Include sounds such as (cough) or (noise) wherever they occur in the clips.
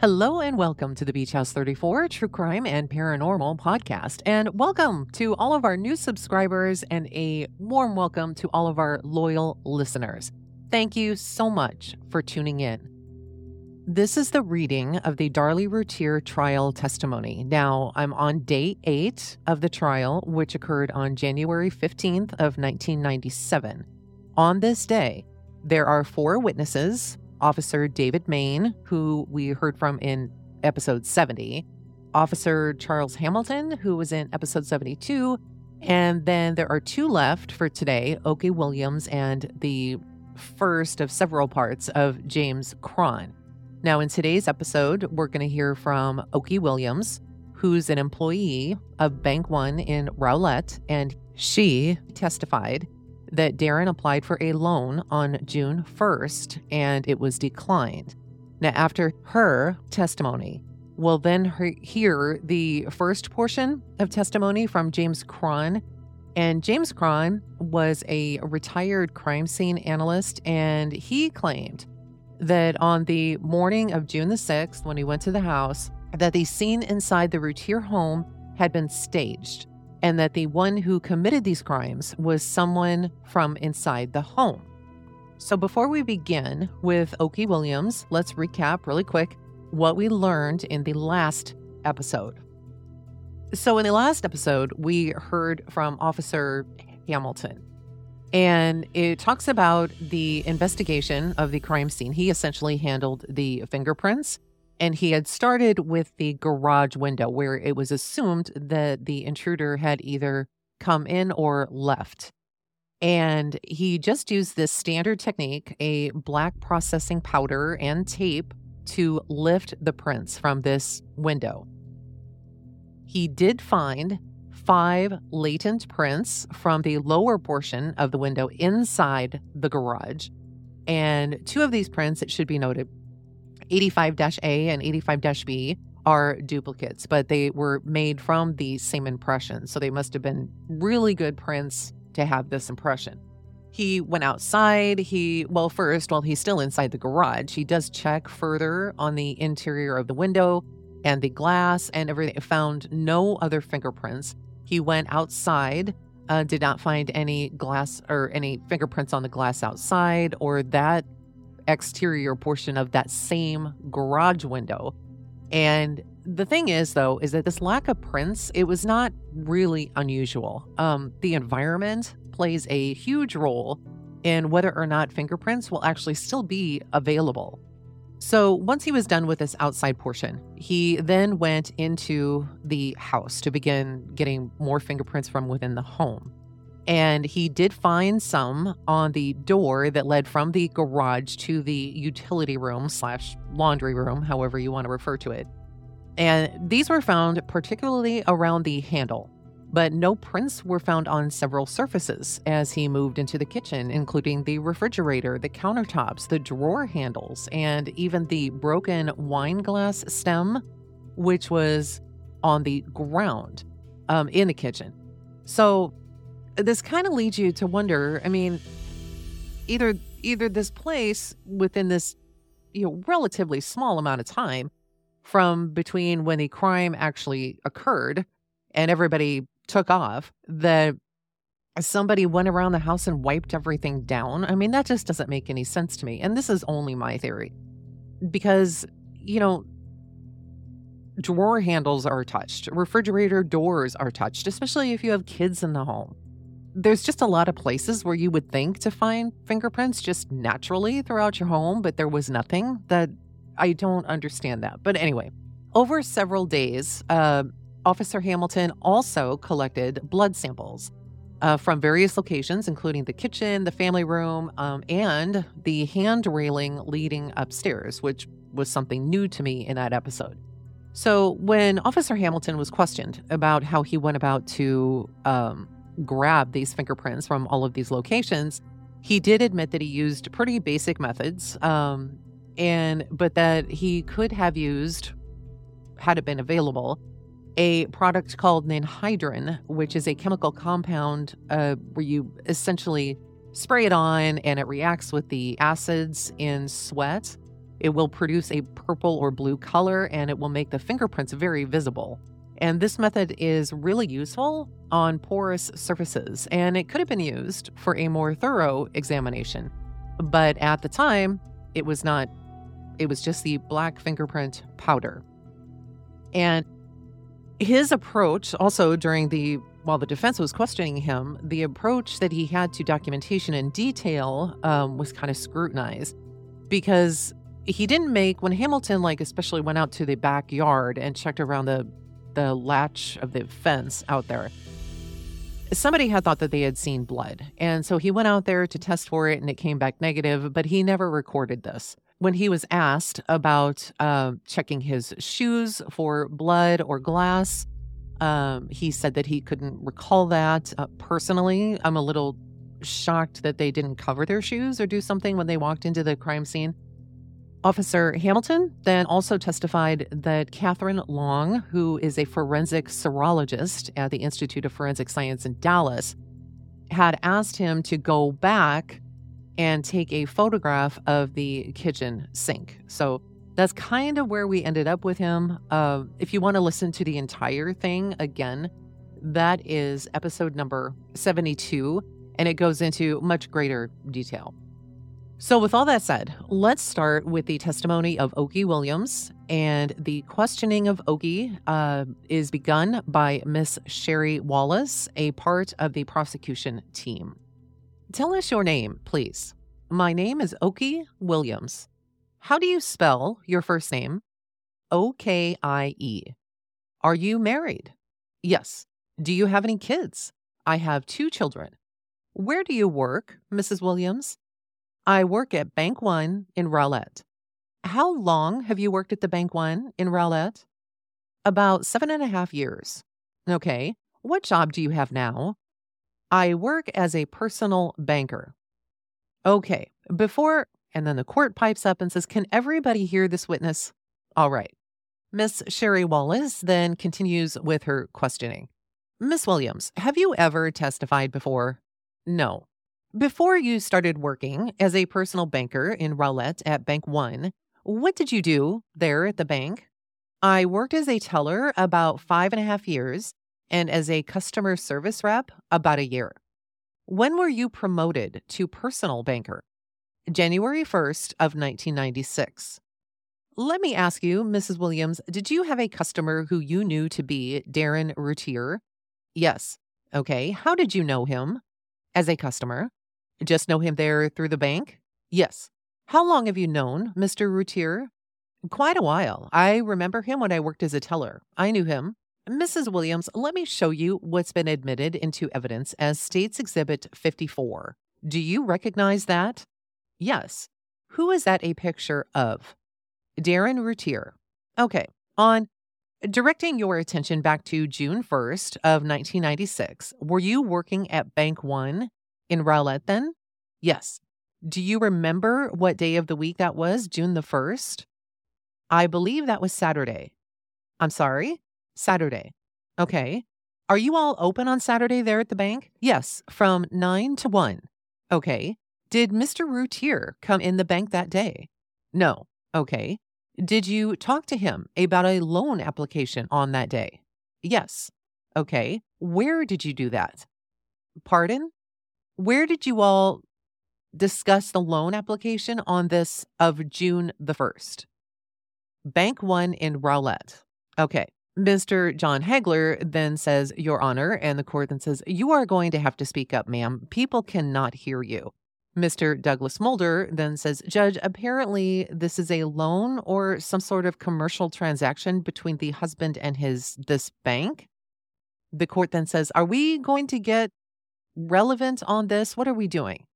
Hello and welcome to the Beach House 34 True Crime and Paranormal podcast. And welcome to all of our new subscribers and a warm welcome to all of our loyal listeners. Thank you so much for tuning in. This is the reading of the Darlie Routier trial testimony. Now, I'm on day eight of the trial, which occurred on January 15th of 1997. On this day, there are four witnesses Officer David Main, who we heard from in episode 70, Officer Charles Hamilton, who was in episode 72, and then there are two left for today Okie Williams and the first of several parts of James Cron. Now, in today's episode, we're going to hear from Okie Williams, who's an employee of Bank One in Rowlett, and she testified that Darin applied for a loan on June 1st and it was declined. Now, after her testimony, we'll then hear the first portion of testimony from James Cron. And James Cron was a retired crime scene analyst, and he claimed that on the morning of June the 6th, when he went to the house, that the scene inside the Routier home had been staged and that the one who committed these crimes was someone from inside the home. So, before we begin with Okie Williams, let's recap really quick what we learned in the last episode. So, in the last episode, we heard from Officer Hamilton, and it talks about the investigation of the crime scene. He essentially handled the fingerprints and he had started with the garage window where it was assumed that the intruder had either come in or left. And he just used this standard technique, a black processing powder and tape, to lift the prints from this window. He did find five latent prints from the lower portion of the window inside the garage. And two of these prints, it should be noted, 85 A and 85 B are duplicates, but they were made from the same impression. So they must have been really good prints to have this impression. He went outside. He, well, first, while he's still inside the garage, he does check further on the interior of the window and the glass and everything. Found no other fingerprints. He went outside, uh, did not find any glass or any fingerprints on the glass outside or that exterior portion of that same garage window. And the thing is, though, is that this lack of prints, it was not really unusual. Um, the environment plays a huge role in whether or not fingerprints will actually still be available. So once he was done with this outside portion, he then went into the house to begin getting more fingerprints from within the home. And he did find some on the door that led from the garage to the utility room slash laundry room, however you want to refer to it. And these were found particularly around the handle, but no prints were found on several surfaces as he moved into the kitchen, including the refrigerator, the countertops, the drawer handles, and even the broken wine glass stem, which was on the ground um, in the kitchen. So this kind of leads you to wonder i mean either either this place within this you know relatively small amount of time from between when the crime actually occurred and everybody took off that somebody went around the house and wiped everything down. I mean that just doesn't make any sense to me. And this is only my theory. Because you know drawer handles are touched. Refrigerator doors are touched especially if you have kids in the home there's just a lot of places where you would think to find fingerprints just naturally throughout your home, but there was nothing that I don't understand that. But anyway, over several days, uh, Officer Hamilton also collected blood samples uh, from various locations, including the kitchen, the family room, um, and the hand railing leading upstairs, which was something new to me in that episode. So, when Officer Hamilton was questioned about how he went about to um, grab these fingerprints from all of these locations, he did admit that he used pretty basic methods, um, and but that he could have used, had it been available, a product called ninhydrin, which is a chemical compound uh, where you essentially spray it on and it reacts with the acids in sweat It will produce a purple or blue color and it will make the fingerprints very visible. And this method is really useful on porous surfaces, and it could have been used for a more thorough examination. But at the time, it was not, it was just the black fingerprint powder. And his approach, also during the while the defense was questioning him, the approach that he had to documentation in detail um, was kind of scrutinized because he didn't make when Hamilton, like especially went out to the backyard and checked around the the latch of the fence out there. Somebody had thought that they had seen blood, and so he went out there to test for it, and it came back negative. But he never recorded this. When he was asked about uh, checking his shoes for blood or glass, um, he said that he couldn't recall that uh, personally. I'm a little shocked that they didn't cover their shoes or do something when they walked into the crime scene. Officer Hamilton then also testified that Catherine Long, who is a forensic serologist at the Institute of Forensic Science in Dallas, had asked him to go back and take a photograph of the kitchen sink. So that's kind of where we ended up with him. Uh, if you want to listen to the entire thing again, that is episode number 72, and it goes into much greater detail. So, with all that said, let's start with the testimony of Okie Williams. And the questioning of Okie uh, is begun by Miss Sherry Wallace, a part of the prosecution team. Tell us your name, please. My name is Okie Williams. How do you spell your first name? O K I E. Are you married? Yes. Do you have any kids? I have two children. Where do you work, Mrs. Williams? I work at Bank One in Rowlett. How long have you worked at the Bank One in Rowlett? About seven and a half years. Okay. What job do you have now? I work as a personal banker. Okay. Before, and then the court pipes up and says, Can everybody hear this witness? All right. Miss Sherry Wallace then continues with her questioning. Miss Williams, have you ever testified before? No. Before you started working as a personal banker in Rowlett at Bank One, what did you do there at the bank? I worked as a teller about five and a half years and as a customer service rep about a year. When were you promoted to personal banker? January 1st of 1996. Let me ask you, Mrs. Williams, did you have a customer who you knew to be Darin Routier? Yes. Okay. How did you know him? As a customer. Just know him there through the bank? Yes. How long have you known Mr. Routier? Quite a while. I remember him when I worked as a teller. I knew him. Mrs. Williams, let me show you what's been admitted into evidence as States Exhibit 54. Do you recognize that? Yes. Who is that a picture of? Darin Routier. Okay. On directing your attention back to June 1st of 1996, were you working at Bank One in Rowlett then? Yes. Do you remember what day of the week that was? June the 1st? I believe that was Saturday. I'm sorry? Saturday. Okay. Are you all open on Saturday there at the bank? Yes, from 9 to 1. Okay. Did Mr. Routier come in the bank that day? No. Okay. Did you talk to him about a loan application on that day? Yes. Okay. Where did you do that? Pardon? Where did you all discuss the loan application on this of June the 1st? Bank One in Rowlett. Okay. Mr. John Hagler then says, Your Honor, and the court then says, You are going to have to speak up, ma'am. People cannot hear you. Mr. Douglas Mulder then says, Judge, apparently this is a loan or some sort of commercial transaction between the husband and his this bank. The court then says, Are we going to get relevant on this? What are we doing?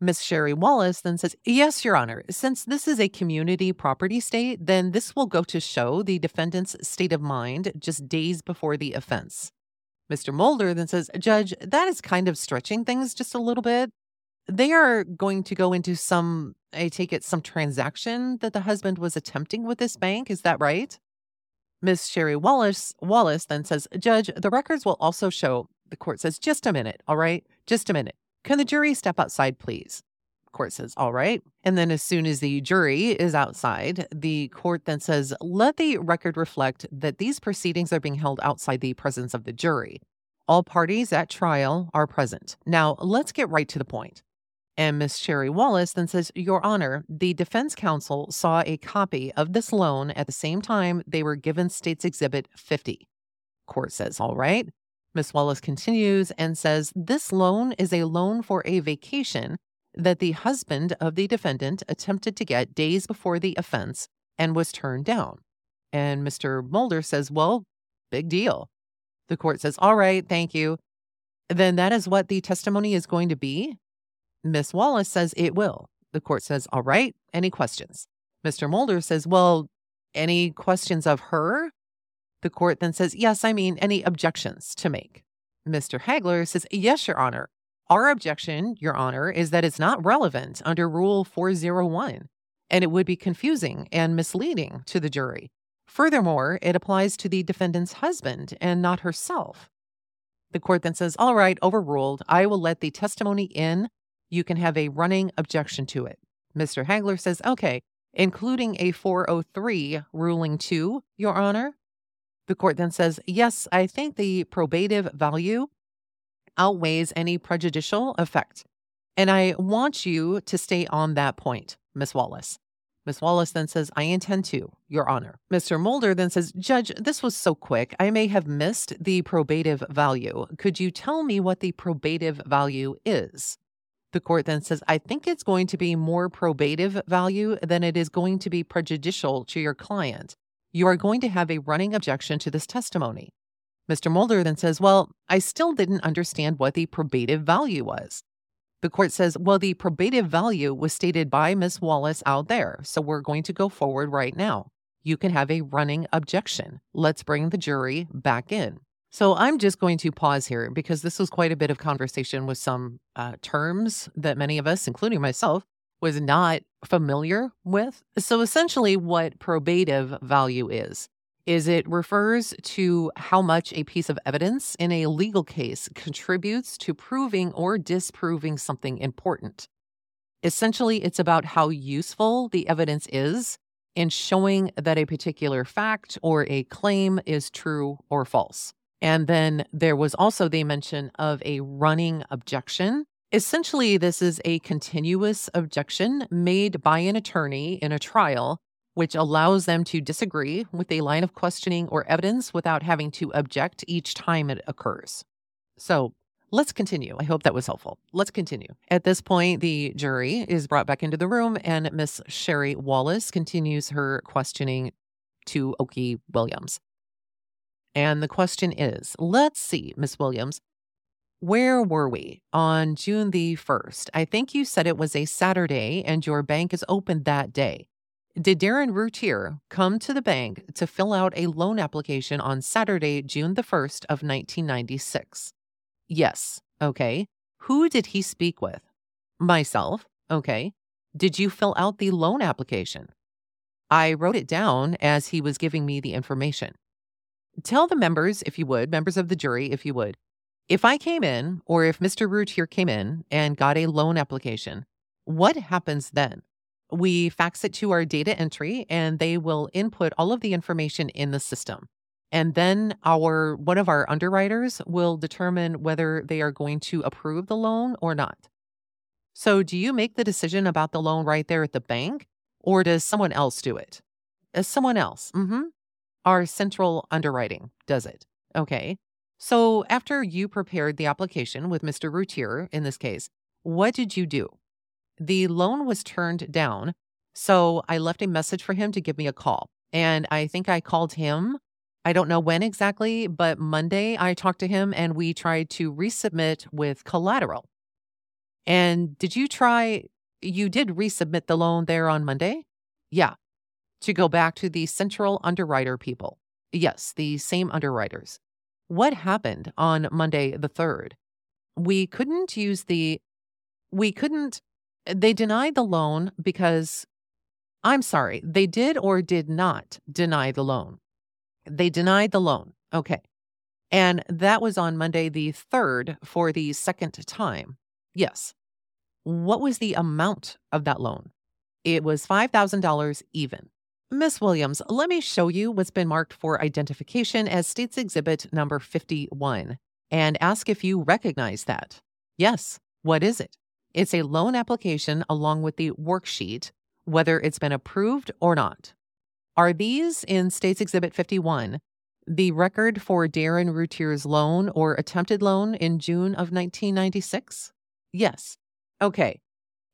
Miss Sherry Wallace then says, Yes, Your Honor. Since this is a community property state, then this will go to show the defendant's state of mind just days before the offense. Mr. Mulder then says, Judge, that is kind of stretching things just a little bit. They are going to go into some, I take it, some transaction that the husband was attempting with this bank. Is that right? Miss Sherry Wallace Wallace then says, Judge, the records will also show the court says, just a minute, all right? Just a minute. Can the jury step outside, please? Court says, All right. And then, as soon as the jury is outside, the court then says, Let the record reflect that these proceedings are being held outside the presence of the jury. All parties at trial are present. Now, let's get right to the point. And Miss Sherry Wallace then says, Your Honor, the defense counsel saw a copy of this loan at the same time they were given State's Exhibit 50. Court says, All right. Miss Wallace continues and says, This loan is a loan for a vacation that the husband of the defendant attempted to get days before the offense and was turned down. And Mr. Mulder says, Well, big deal. The court says, All right, thank you. Then that is what the testimony is going to be. Miss Wallace says it will. The court says, All right, any questions? Mr. Mulder says, Well, any questions of her? The court then says, Yes, I mean, any objections to make? Mr. Hagler says, Yes, Your Honor. Our objection, Your Honor, is that it's not relevant under Rule 401, and it would be confusing and misleading to the jury. Furthermore, it applies to the defendant's husband and not herself. The court then says, All right, overruled. I will let the testimony in. You can have a running objection to it. Mr. Hagler says, Okay, including a 403 ruling 2, Your Honor. The court then says, Yes, I think the probative value outweighs any prejudicial effect. And I want you to stay on that point, Miss Wallace. Miss Wallace then says, I intend to, Your Honor. Mr. Mulder then says, Judge, this was so quick. I may have missed the probative value. Could you tell me what the probative value is? The court then says, I think it's going to be more probative value than it is going to be prejudicial to your client. You are going to have a running objection to this testimony. Mr. Mulder then says, Well, I still didn't understand what the probative value was. The court says, Well, the probative value was stated by Miss Wallace out there, so we're going to go forward right now. You can have a running objection. Let's bring the jury back in. So I'm just going to pause here because this was quite a bit of conversation with some uh, terms that many of us, including myself, was not familiar with. So essentially, what probative value is is it refers to how much a piece of evidence in a legal case contributes to proving or disproving something important. Essentially, it's about how useful the evidence is in showing that a particular fact or a claim is true or false. And then there was also the mention of a running objection. Essentially, this is a continuous objection made by an attorney in a trial which allows them to disagree with a line of questioning or evidence without having to object each time it occurs. So let's continue. I hope that was helpful. Let's continue. At this point, the jury is brought back into the room, and Miss Sherry Wallace continues her questioning to Okie Williams. And the question is let's see, Miss Williams, where were we on June the 1st? I think you said it was a Saturday and your bank is open that day. Did Darin Routier come to the bank to fill out a loan application on Saturday, June the 1st of 1996? Yes. Okay. Who did he speak with? Myself. Okay. Did you fill out the loan application? I wrote it down as he was giving me the information. Tell the members, if you would, members of the jury, if you would, if I came in or if Mr. Routier came in and got a loan application, what happens then? we fax it to our data entry and they will input all of the information in the system. And then our one of our underwriters will determine whether they are going to approve the loan or not. So do you make the decision about the loan right there at the bank or does someone else do it? As uh, someone else. Mm-hmm. Our central underwriting does it. Okay. So after you prepared the application with Mr. Routier in this case, what did you do? The loan was turned down. So I left a message for him to give me a call. And I think I called him. I don't know when exactly, but Monday I talked to him and we tried to resubmit with collateral. And did you try? You did resubmit the loan there on Monday? Yeah. To go back to the central underwriter people. Yes, the same underwriters. What happened on Monday the 3rd? We couldn't use the, we couldn't they denied the loan because I'm sorry, they did or did not deny the loan. They denied the loan. Okay. And that was on Monday the 3rd for the second time. Yes. What was the amount of that loan? It was $5,000 even. Miss Williams, let me show you what's been marked for identification as States Exhibit number 51 and ask if you recognize that. Yes, what is it? It's a loan application along with the worksheet, whether it's been approved or not. Are these in States Exhibit 51 the record for Darin Routier's loan or attempted loan in June of 1996? Yes. Okay.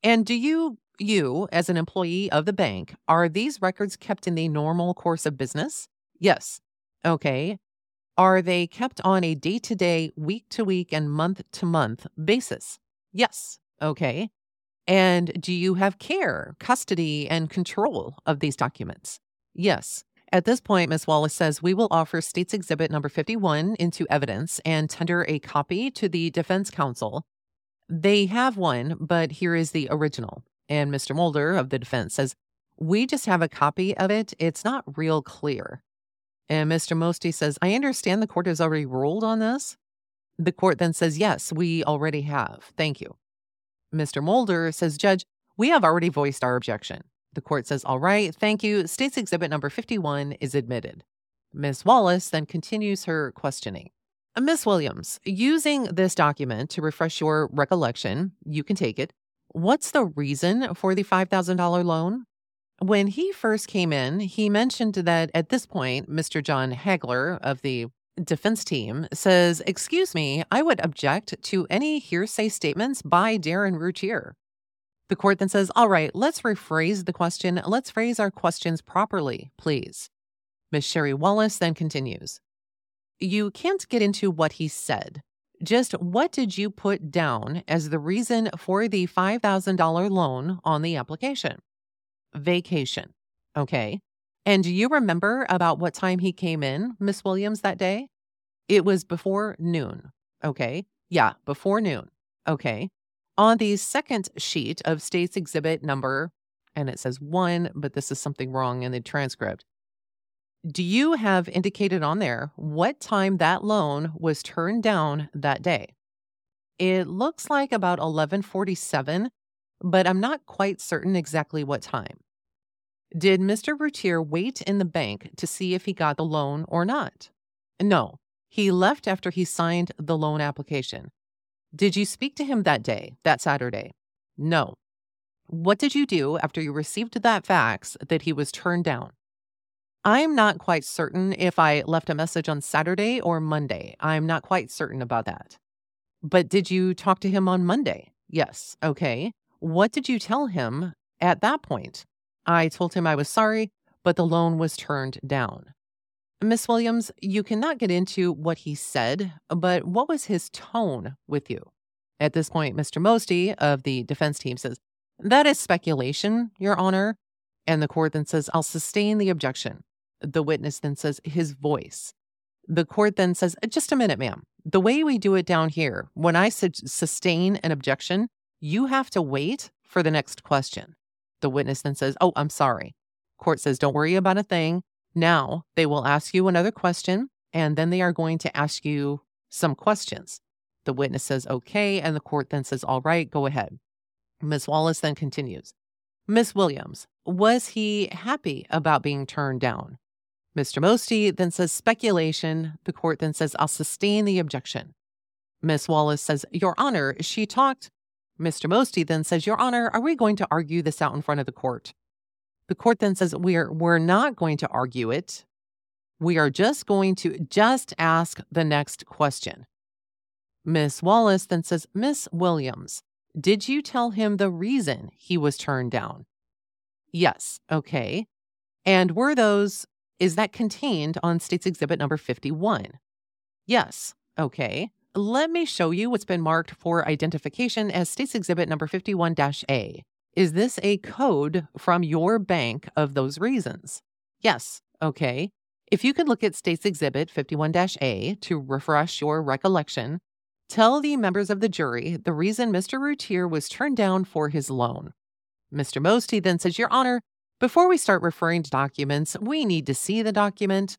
And do you, you as an employee of the bank, are these records kept in the normal course of business? Yes. Okay. Are they kept on a day to day, week to week, and month to month basis? Yes. Okay. And do you have care, custody, and control of these documents? Yes. At this point, Ms. Wallace says we will offer States Exhibit number 51 into evidence and tender a copy to the defense counsel. They have one, but here is the original. And Mr. Mulder of the defense says, We just have a copy of it. It's not real clear. And Mr. Mosty says, I understand the court has already ruled on this. The court then says, Yes, we already have. Thank you. Mr. Mulder says, Judge, we have already voiced our objection. The court says, All right, thank you. State's exhibit number 51 is admitted. Ms. Wallace then continues her questioning. Miss Williams, using this document to refresh your recollection, you can take it. What's the reason for the $5,000 loan? When he first came in, he mentioned that at this point, Mr. John Hagler of the defense team says, Excuse me, I would object to any hearsay statements by Darin Routier. The court then says, All right, let's rephrase the question. Let's phrase our questions properly, please. Ms. Sherry Wallace then continues You can't get into what he said. Just what did you put down as the reason for the $5,000 loan on the application? Vacation. Okay. And do you remember about what time he came in, Miss Williams, that day? It was before noon. Okay. Yeah, before noon. Okay. On the second sheet of state's exhibit number, and it says one, but this is something wrong in the transcript. Do you have indicated on there what time that loan was turned down that day? It looks like about 1147, but I'm not quite certain exactly what time. Did Mr. Routier wait in the bank to see if he got the loan or not? No, he left after he signed the loan application. Did you speak to him that day, that Saturday? No. What did you do after you received that fax that he was turned down? I'm not quite certain if I left a message on Saturday or Monday. I'm not quite certain about that. But did you talk to him on Monday? Yes. Okay. What did you tell him at that point? I told him I was sorry, but the loan was turned down. Miss Williams, you cannot get into what he said, but what was his tone with you? At this point, Mr. Mosty of the defense team says, That is speculation, Your Honor. And the court then says, I'll sustain the objection. The witness then says, His voice. The court then says, uh, Just a minute, ma'am. The way we do it down here, when I su- sustain an objection, you have to wait for the next question. The witness then says, Oh, I'm sorry. Court says, Don't worry about a thing. Now they will ask you another question, and then they are going to ask you some questions. The witness says, okay, and the court then says, all right, go ahead. Ms. Wallace then continues, Miss Williams, was he happy about being turned down? Mr. Mosty then says, speculation. The court then says, I'll sustain the objection. Miss Wallace says, Your Honor, she talked. Mr. Mosty then says, Your Honor, are we going to argue this out in front of the court? The court then says, We're we're not going to argue it. We are just going to just ask the next question. Miss Wallace then says, Miss Williams, did you tell him the reason he was turned down? Yes. Okay. And were those, is that contained on State's Exhibit number 51? Yes. Okay. Let me show you what's been marked for identification as State's Exhibit number 51 A. Is this a code from your bank of those reasons? Yes. Okay. If you could look at State's Exhibit 51 A to refresh your recollection, tell the members of the jury the reason Mr. Routier was turned down for his loan. Mr. Mosty then says, Your Honor, before we start referring to documents, we need to see the document.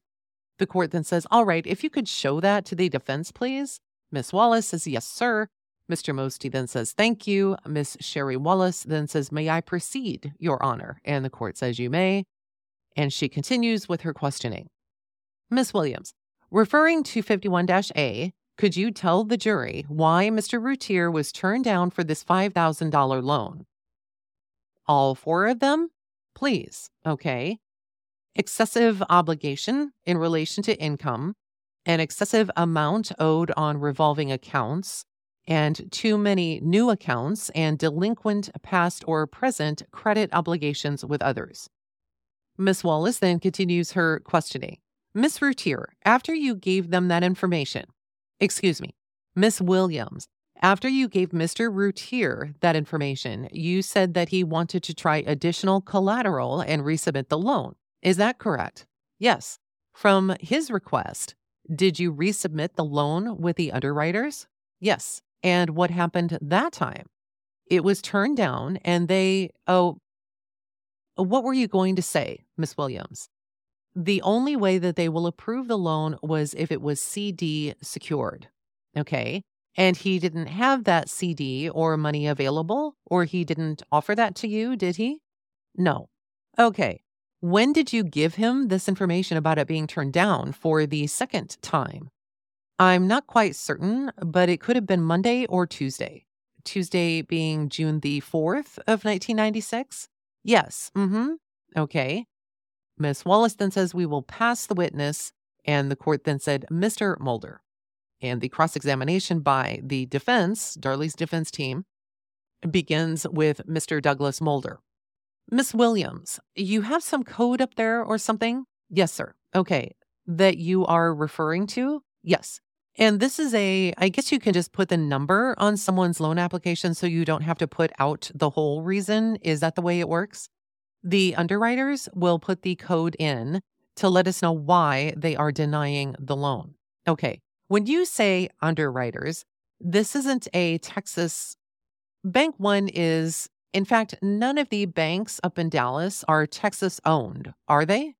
The court then says, All right, if you could show that to the defense, please. Miss Wallace says, Yes, sir. Mr. Mosty then says, Thank you. Miss Sherry Wallace then says, May I proceed, Your Honor? And the court says, You may. And she continues with her questioning. Miss Williams, referring to 51 A, could you tell the jury why Mr. Routier was turned down for this $5,000 loan? All four of them? Please. Okay. Excessive obligation in relation to income, an excessive amount owed on revolving accounts, and too many new accounts and delinquent past or present credit obligations with others. Miss Wallace then continues her questioning. Miss Routier, after you gave them that information, excuse me, Miss Williams, after you gave Mr. Routier that information, you said that he wanted to try additional collateral and resubmit the loan. Is that correct? Yes. From his request, did you resubmit the loan with the underwriters? Yes. And what happened that time? It was turned down and they, oh, what were you going to say, Miss Williams? The only way that they will approve the loan was if it was CD secured. Okay. And he didn't have that CD or money available, or he didn't offer that to you, did he? No. Okay. When did you give him this information about it being turned down for the second time? I'm not quite certain, but it could have been Monday or Tuesday. Tuesday being June the 4th of 1996? Yes. Mm-hmm. Okay. Miss Wallace then says we will pass the witness, and the court then said, Mr. Mulder. And the cross examination by the defense, Darlie's defense team, begins with Mr. Douglas Mulder. Miss Williams, you have some code up there or something? Yes, sir. Okay. That you are referring to? Yes. And this is a, I guess you can just put the number on someone's loan application so you don't have to put out the whole reason. Is that the way it works? The underwriters will put the code in to let us know why they are denying the loan. Okay. When you say underwriters, this isn't a Texas Bank One is, in fact, none of the banks up in Dallas are Texas owned, are they?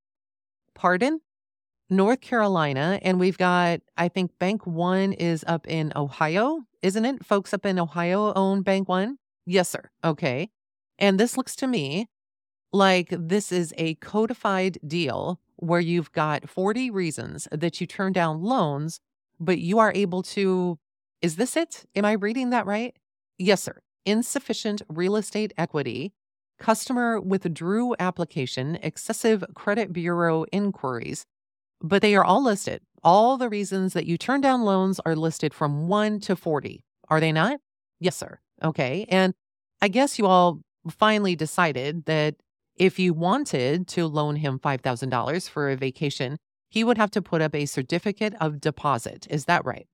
Pardon? North Carolina, and we've got, I think Bank One is up in Ohio, isn't it? Folks up in Ohio own Bank One? Yes, sir. Okay. And this looks to me like this is a codified deal where you've got 40 reasons that you turn down loans, but you are able to. Is this it? Am I reading that right? Yes, sir. Insufficient real estate equity, customer withdrew application, excessive credit bureau inquiries, but they are all listed. All the reasons that you turn down loans are listed from 1 to 40. Are they not? Yes, sir. Okay. And I guess you all finally decided that if you wanted to loan him $5,000 for a vacation, he would have to put up a certificate of deposit. Is that right?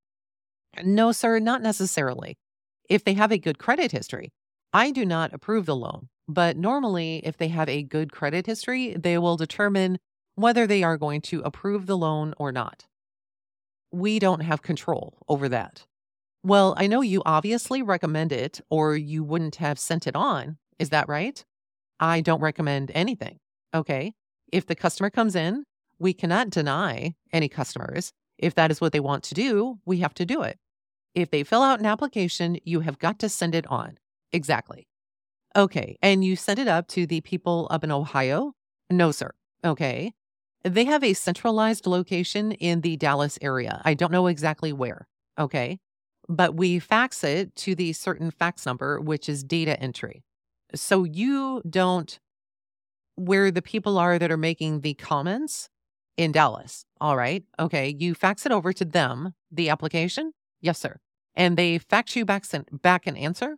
No, sir, not necessarily. If they have a good credit history, I do not approve the loan. But normally, if they have a good credit history, they will determine whether they are going to approve the loan or not. We don't have control over that. Well, I know you obviously recommend it or you wouldn't have sent it on. Is that right? I don't recommend anything. Okay. If the customer comes in, we cannot deny any customers. If that is what they want to do, we have to do it. If they fill out an application, you have got to send it on. Exactly. Okay. And you send it up to the people up in Ohio? No, sir. Okay. They have a centralized location in the Dallas area. I don't know exactly where. Okay. But we fax it to the certain fax number, which is data entry. So you don't, where the people are that are making the comments in Dallas. All right. Okay. You fax it over to them, the application. Yes, sir. And they fax you back, back an answer.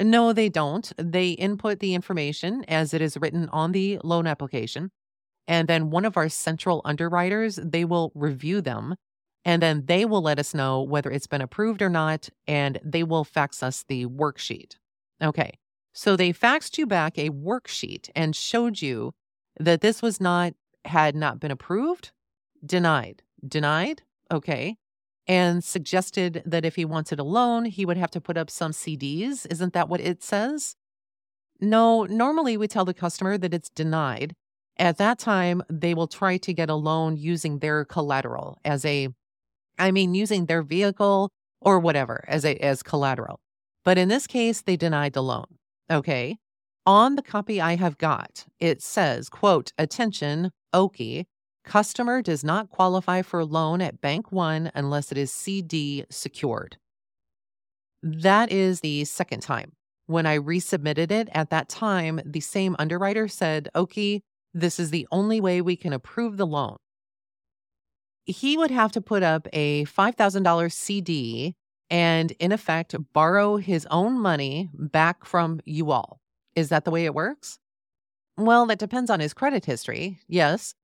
No, they don't. They input the information as it is written on the loan application. And then one of our central underwriters, they will review them and then they will let us know whether it's been approved or not. And they will fax us the worksheet. Okay. So they faxed you back a worksheet and showed you that this was not, had not been approved, denied, denied. Okay. And suggested that if he wanted a loan, he would have to put up some CDs. Isn't that what it says? No, normally we tell the customer that it's denied at that time, they will try to get a loan using their collateral as a, I mean, using their vehicle or whatever as a as collateral. But in this case, they denied the loan. Okay. On the copy I have got, it says, quote, attention, Okie, customer does not qualify for loan at Bank One unless it is CD secured. That is the second time. When I resubmitted it at that time, the same underwriter said, Okie, this is the only way we can approve the loan. He would have to put up a $5,000 CD and, in effect, borrow his own money back from you all. Is that the way it works? Well, that depends on his credit history. Yes.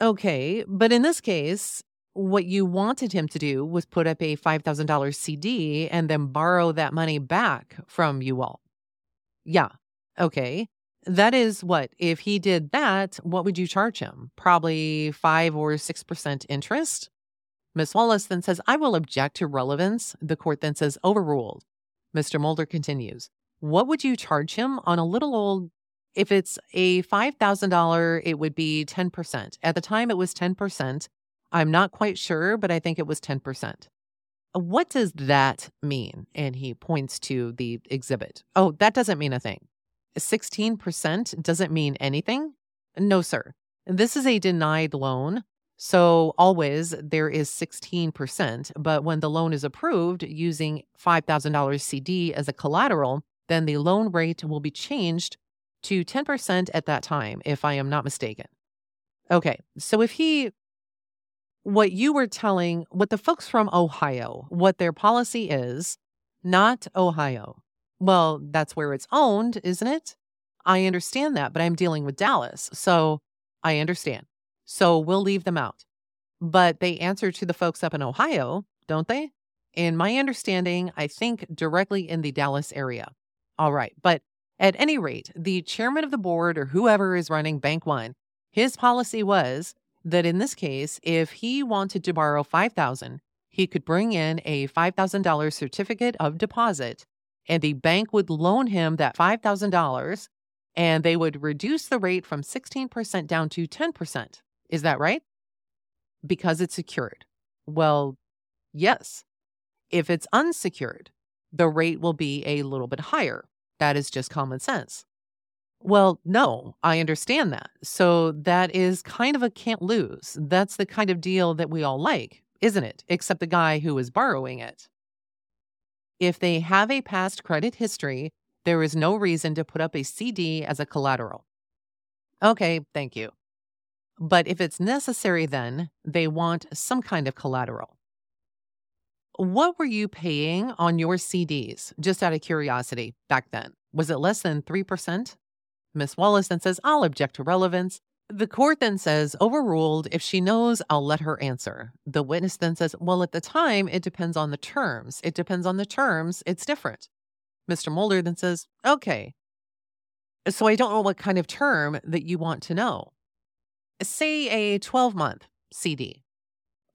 Okay. But in this case, what you wanted him to do was put up a $5,000 CD and then borrow that money back from you all. Yeah. Okay. That is what, if he did that, what would you charge him? Probably five or 6% interest? Miss Wallace then says, I will object to relevance. The court then says, overruled. Mr. Mulder continues, What would you charge him on a little old? If it's a $5,000, it would be 10%. At the time, it was 10%. I'm not quite sure, but I think it was 10%. Uh, what does that mean? And he points to the exhibit. Oh, that doesn't mean a thing. 16% doesn't mean anything? No, sir. This is a denied loan. So always there is 16%. But when the loan is approved using $5,000 CD as a collateral, then the loan rate will be changed to 10% at that time, if I am not mistaken. Okay. So if he, what you were telling, what the folks from Ohio, what their policy is, not Ohio. Well, that's where it's owned, isn't it? I understand that, but I'm dealing with Dallas. So I understand. So we'll leave them out. But they answer to the folks up in Ohio, don't they? In my understanding, I think directly in the Dallas area. All right. But at any rate, the chairman of the board or whoever is running Bank One, his policy was that in this case, if he wanted to borrow 5000 he could bring in a $5,000 certificate of deposit and the bank would loan him that $5,000 and they would reduce the rate from 16% down to 10%. Is that right? Because it's secured. Well, yes. If it's unsecured, the rate will be a little bit higher. That is just common sense. Well, no, I understand that. So that is kind of a can't lose. That's the kind of deal that we all like, isn't it? Except the guy who is borrowing it. If they have a past credit history, there is no reason to put up a CD as a collateral. Okay, thank you. But if it's necessary, then they want some kind of collateral. What were you paying on your CDs, just out of curiosity, back then? Was it less than 3%? Miss Wallace then says, I'll object to relevance. The court then says, overruled. If she knows, I'll let her answer. The witness then says, Well, at the time, it depends on the terms. It depends on the terms. It's different. Mr. Mulder then says, Okay. So I don't know what kind of term that you want to know. Say a 12 month CD,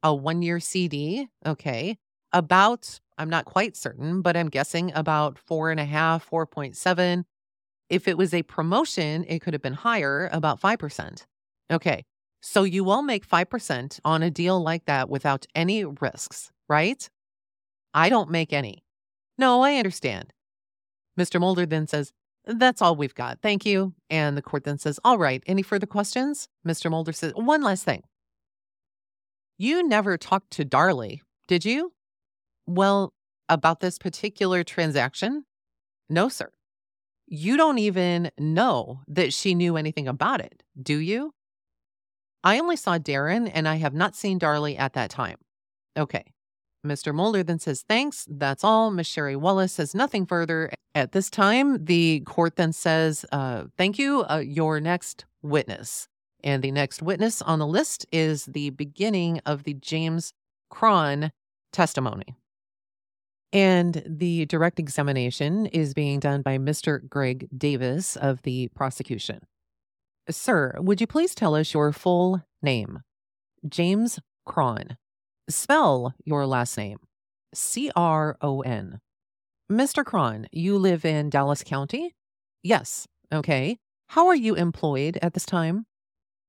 a one year CD. Okay. About, I'm not quite certain, but I'm guessing about four and a half, 4.7 if it was a promotion, it could have been higher, about 5%. Okay. So you will make 5% on a deal like that without any risks, right? I don't make any. No, I understand. Mr. Mulder then says, That's all we've got. Thank you. And the court then says, All right. Any further questions? Mr. Mulder says, One last thing. You never talked to Darlie, did you? Well, about this particular transaction? No, sir. You don't even know that she knew anything about it, do you? I only saw Darin and I have not seen Darlie at that time. Okay. Mr. Mulder then says, Thanks. That's all. Miss Sherry Wallace says nothing further. At this time, the court then says, uh, Thank you. Uh, your next witness. And the next witness on the list is the beginning of the James Cron testimony. And the direct examination is being done by Mr. Greg Davis of the prosecution. Sir, would you please tell us your full name? James Cron. Spell your last name. C R O N. Mr. Cron, you live in Dallas County? Yes. Okay. How are you employed at this time?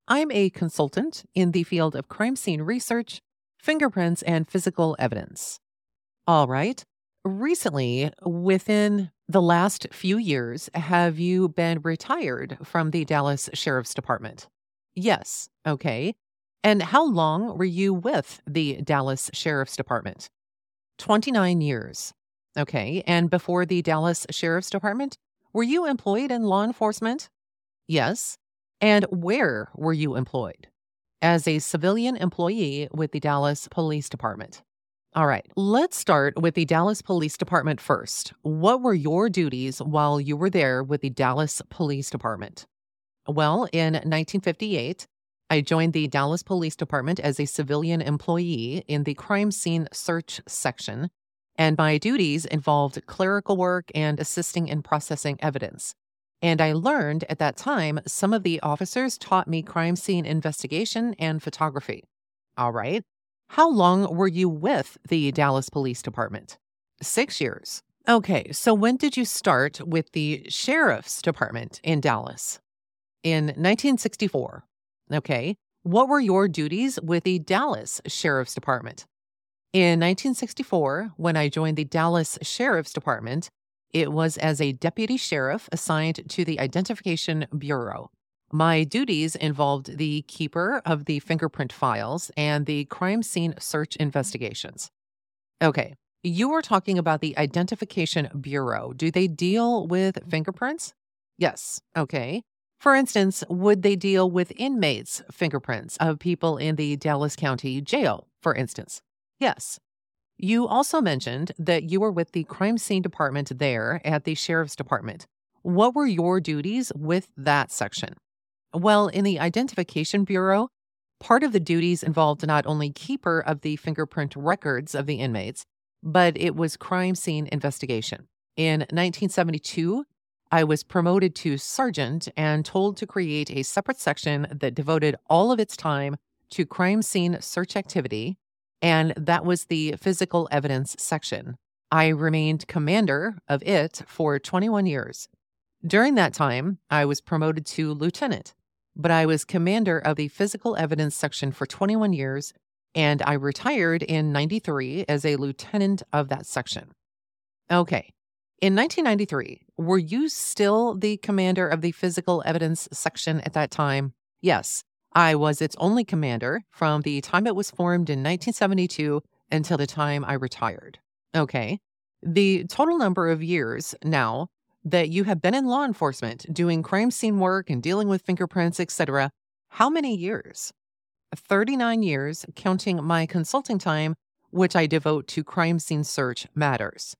I'm a consultant in the field of crime scene research, fingerprints, and physical evidence. All right. Recently, within the last few years, have you been retired from the Dallas Sheriff's Department? Yes. Okay. And how long were you with the Dallas Sheriff's Department? 29 years. Okay. And before the Dallas Sheriff's Department, were you employed in law enforcement? Yes. And where were you employed? As a civilian employee with the Dallas Police Department. All right, let's start with the Dallas Police Department first. What were your duties while you were there with the Dallas Police Department? Well, in 1958, I joined the Dallas Police Department as a civilian employee in the crime scene search section, and my duties involved clerical work and assisting in processing evidence. And I learned at that time some of the officers taught me crime scene investigation and photography. All right. How long were you with the Dallas Police Department? Six years. Okay, so when did you start with the Sheriff's Department in Dallas? In 1964. Okay, what were your duties with the Dallas Sheriff's Department? In 1964, when I joined the Dallas Sheriff's Department, it was as a deputy sheriff assigned to the Identification Bureau. My duties involved the keeper of the fingerprint files and the crime scene search investigations. Okay, you were talking about the Identification Bureau. Do they deal with fingerprints? Yes. Okay. For instance, would they deal with inmates' fingerprints of people in the Dallas County Jail, for instance? Yes. You also mentioned that you were with the crime scene department there at the sheriff's department. What were your duties with that section? Well, in the Identification Bureau, part of the duties involved not only keeper of the fingerprint records of the inmates, but it was crime scene investigation. In 1972, I was promoted to sergeant and told to create a separate section that devoted all of its time to crime scene search activity, and that was the physical evidence section. I remained commander of it for 21 years. During that time, I was promoted to lieutenant but I was commander of the physical evidence section for 21 years, and I retired in 93 as a lieutenant of that section. Okay. In 1993, were you still the commander of the physical evidence section at that time? Yes, I was its only commander from the time it was formed in 1972 until the time I retired. Okay. The total number of years now that you have been in law enforcement doing crime scene work and dealing with fingerprints, etc. How many years? 39 years, counting my consulting time, which I devote to crime scene search matters.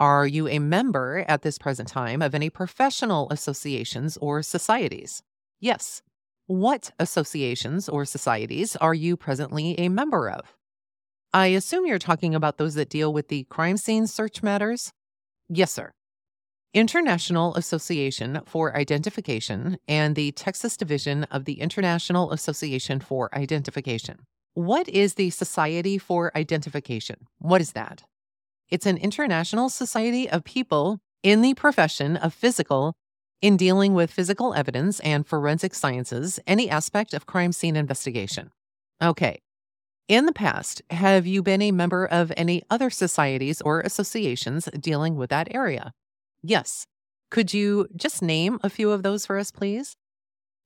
Are you a member at this present time of any professional associations or societies? Yes. What associations or societies are you presently a member of? I assume you're talking about those that deal with the crime scene search matters? Yes, sir. International Association for Identification and the Texas Division of the International Association for Identification. What is the Society for Identification? What is that? It's an international society of people in the profession of physical in dealing with physical evidence and forensic sciences, any aspect of crime scene investigation. Okay. In the past, have you been a member of any other societies or associations dealing with that area? Yes. Could you just name a few of those for us, please?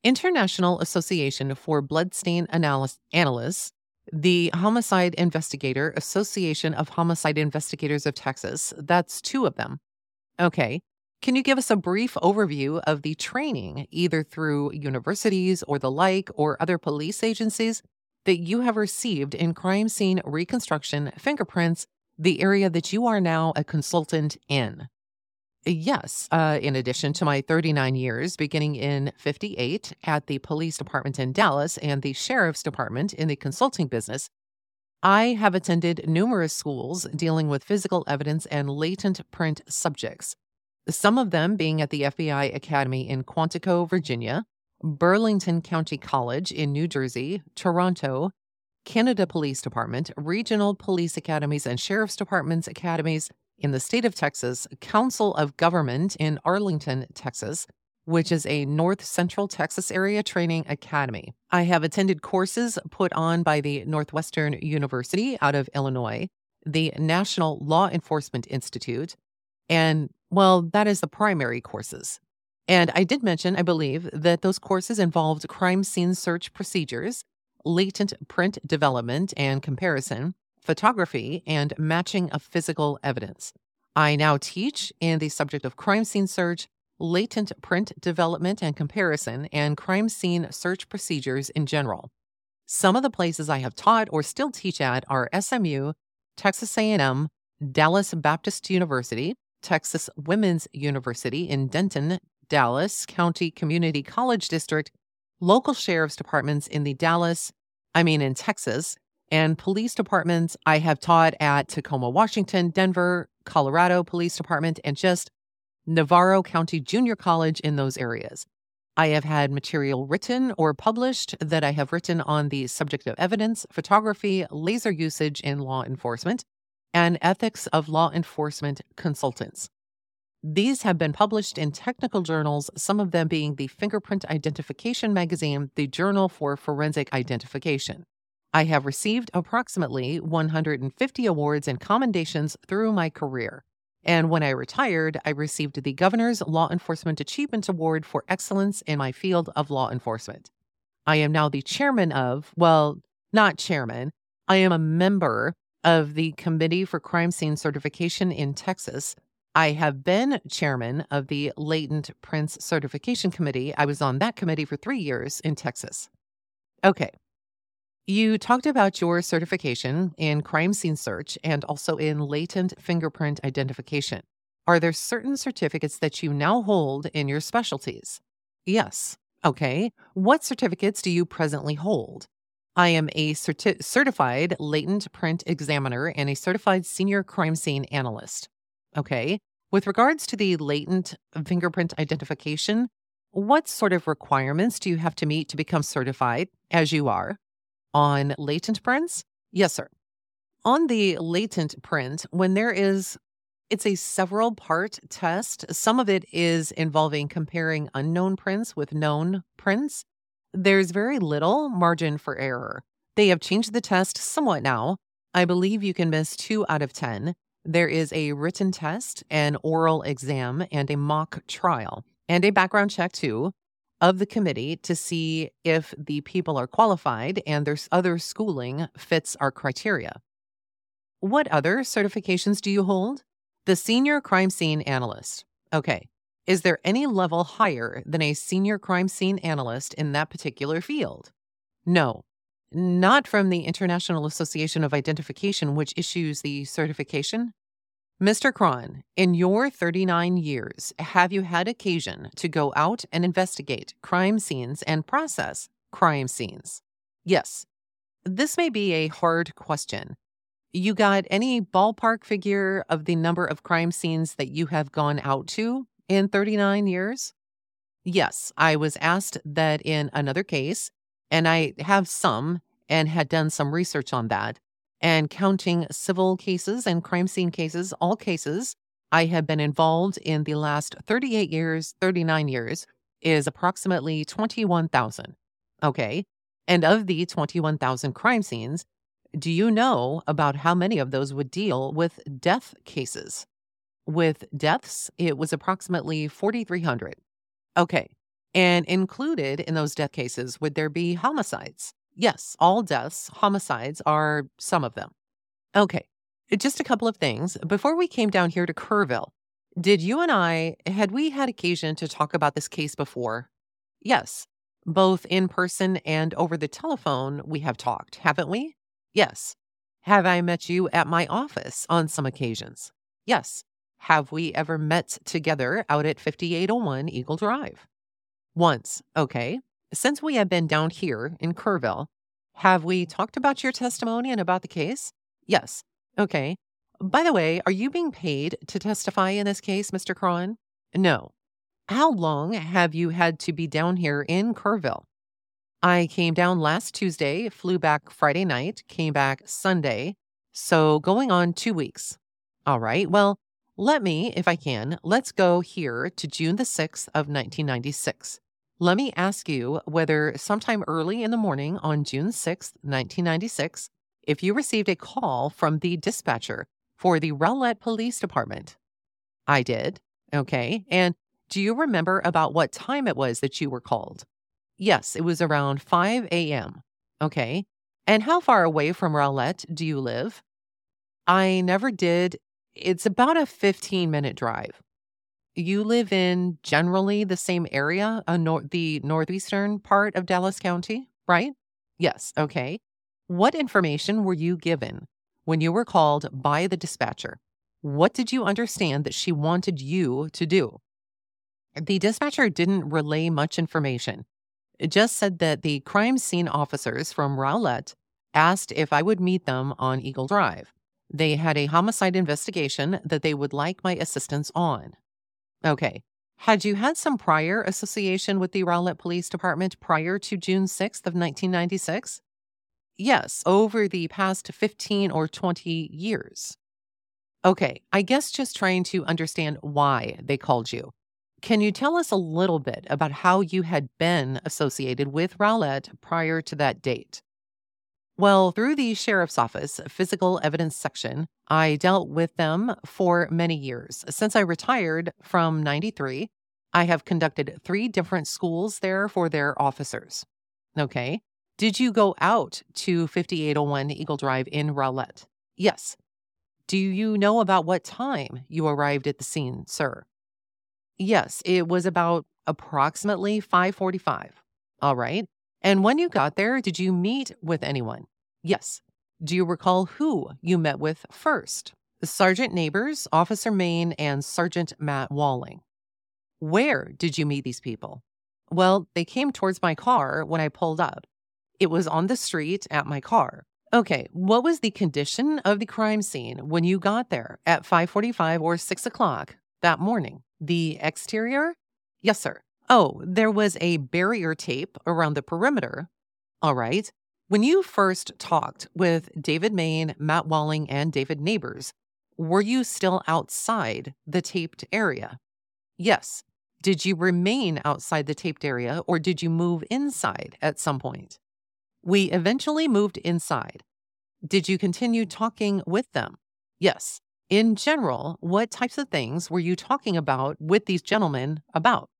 International Association for Bloodstain Analysis, Analysts, the Homicide Investigator Association of Homicide Investigators of Texas. That's two of them. Okay. Can you give us a brief overview of the training, either through universities or the like, or other police agencies, that you have received in crime scene reconstruction, fingerprints, the area that you are now a consultant in? Yes. Uh, in addition to my 39 years, beginning in 58 at the police department in Dallas and the sheriff's department in the consulting business, I have attended numerous schools dealing with physical evidence and latent print subjects, some of them being at the FBI Academy in Quantico, Virginia, Burlington County College in New Jersey, Toronto, Canada Police Department, regional police academies, and sheriff's departments academies in the state of Texas, Council of Government in Arlington, Texas, which is a North Central Texas area training academy. I have attended courses put on by the Northwestern University out of Illinois, the National Law Enforcement Institute, and well, that is the primary courses. And I did mention, I believe, that those courses involved crime scene search procedures, latent print development and comparison, photography, and matching of physical evidence. I now teach in the subject of crime scene search, latent print development and comparison, and crime scene search procedures in general. Some of the places I have taught or still teach at are SMU, Texas A&M, Dallas Baptist University, Texas Women's University in Denton, Dallas County Community College District, local sheriff's departments in the Dallas, I mean in Texas, and police departments I have taught at Tacoma, Washington, Denver, Colorado Police Department, and just Navarro County Junior College in those areas. I have had material written or published that I have written on the subject of evidence, photography, laser usage in law enforcement, and ethics of law enforcement consultants. These have been published in technical journals, some of them being the Fingerprint Identification Magazine, the Journal for Forensic Identification. I have received approximately 150 awards and commendations through my career. And when I retired, I received the Governor's Law Enforcement Achievement Award for excellence in my field of law enforcement. I am now the chairman of, well, not chairman, I am a member of the Committee for Crime Scene Certification in Texas. I have been chairman of the Latent Prints Certification Committee. I was on that committee for three years in Texas. Okay, you talked about your certification in crime scene search and also in latent fingerprint identification. Are there certain certificates that you now hold in your specialties? Yes. Okay. What certificates do you presently hold? I am a certi- certified latent print examiner and a certified senior crime scene analyst. Okay. With regards to the latent fingerprint identification, what sort of requirements do you have to meet to become certified, as you are? On latent prints? Yes, sir. On the latent print, when there is it's a several part test. Some of it is involving comparing unknown prints with known prints. There's very little margin for error. They have changed the test somewhat now. I believe you can miss two out of 10. There is a written test, an oral exam, and a mock trial, and a background check too of the committee to see if the people are qualified and their other schooling fits our criteria. What other certifications do you hold? The Senior Crime Scene Analyst. Okay. Is there any level higher than a Senior Crime Scene Analyst in that particular field? No. Not from the International Association of Identification, which issues the certification. Mr. Cron, in your 39 years, have you had occasion to go out and investigate crime scenes and process crime scenes? Yes. This may be a hard question. You got any ballpark figure of the number of crime scenes that you have gone out to in 39 years? Yes, I was asked that in another case, and I have some and had done some research on that and counting civil cases and crime scene cases, all cases I have been involved in the last 38 years, 39 years, is approximately 21,000. Okay. And of the 21,000 crime scenes, do you know about how many of those would deal with death cases? With deaths, it was approximately 4,300. Okay. And included in those death cases, would there be homicides? Yes, all deaths, homicides are some of them. Okay, just a couple of things. Before we came down here to Kerrville, did you and I, had we had occasion to talk about this case before? Yes, both in person and over the telephone, we have talked, haven't we? Yes. Have I met you at my office on some occasions? Yes. Have we ever met together out at 5801 Eagle Drive? Once. Okay. Since we have been down here in Kerrville, have we talked about your testimony and about the case? Yes. Okay. By the way, are you being paid to testify in this case, Mr. Cron? No. How long have you had to be down here in Kerrville? I came down last Tuesday, flew back Friday night, came back Sunday. So going on two weeks. All right. Well, let me, if I can, let's go here to June the 6th of 1996. Let me ask you whether sometime early in the morning on June 6, 1996, if you received a call from the dispatcher for the Rowlett Police Department. I did. Okay. And do you remember about what time it was that you were called? Yes, it was around 5 a.m. Okay. And how far away from Rowlett do you live? I never did. It's about a 15 minute drive. You live in generally the same area, uh, nor- the northeastern part of Dallas County, right? Yes. Okay. What information were you given when you were called by the dispatcher? What did you understand that she wanted you to do? The dispatcher didn't relay much information. It just said that the crime scene officers from Rowlett asked if I would meet them on Eagle Drive. They had a homicide investigation that they would like my assistance on. Okay. Had you had some prior association with the Rowlett Police Department prior to June 6th of 1996? Yes, over the past 15 or 20 years. Okay, I guess just trying to understand why they called you. Can you tell us a little bit about how you had been associated with Rowlett prior to that date? Well, through the sheriff's office physical evidence section, I dealt with them for many years. Since I retired from 93, I have conducted three different schools there for their officers. Okay. Did you go out to 5801 Eagle Drive in Rowlett? Yes. Do you know about what time you arrived at the scene, sir? Yes, it was about approximately 5:45. All right. And when you got there, did you meet with anyone? Yes. Do you recall who you met with first? Sergeant Neighbors, Officer Main, and Sergeant Matt Walling. Where did you meet these people? Well, they came towards my car when I pulled up. It was on the street at my car. Okay, what was the condition of the crime scene when you got there at 5:45 or 6 o'clock that morning? The exterior? Yes, sir. Oh, there was a barrier tape around the perimeter. All right. When you first talked with David Main, Matt Walling, and David Neighbors, were you still outside the taped area? Yes. Did you remain outside the taped area or did you move inside at some point? We eventually moved inside. Did you continue talking with them? Yes. In general, what types of things were you talking about with these gentlemen about?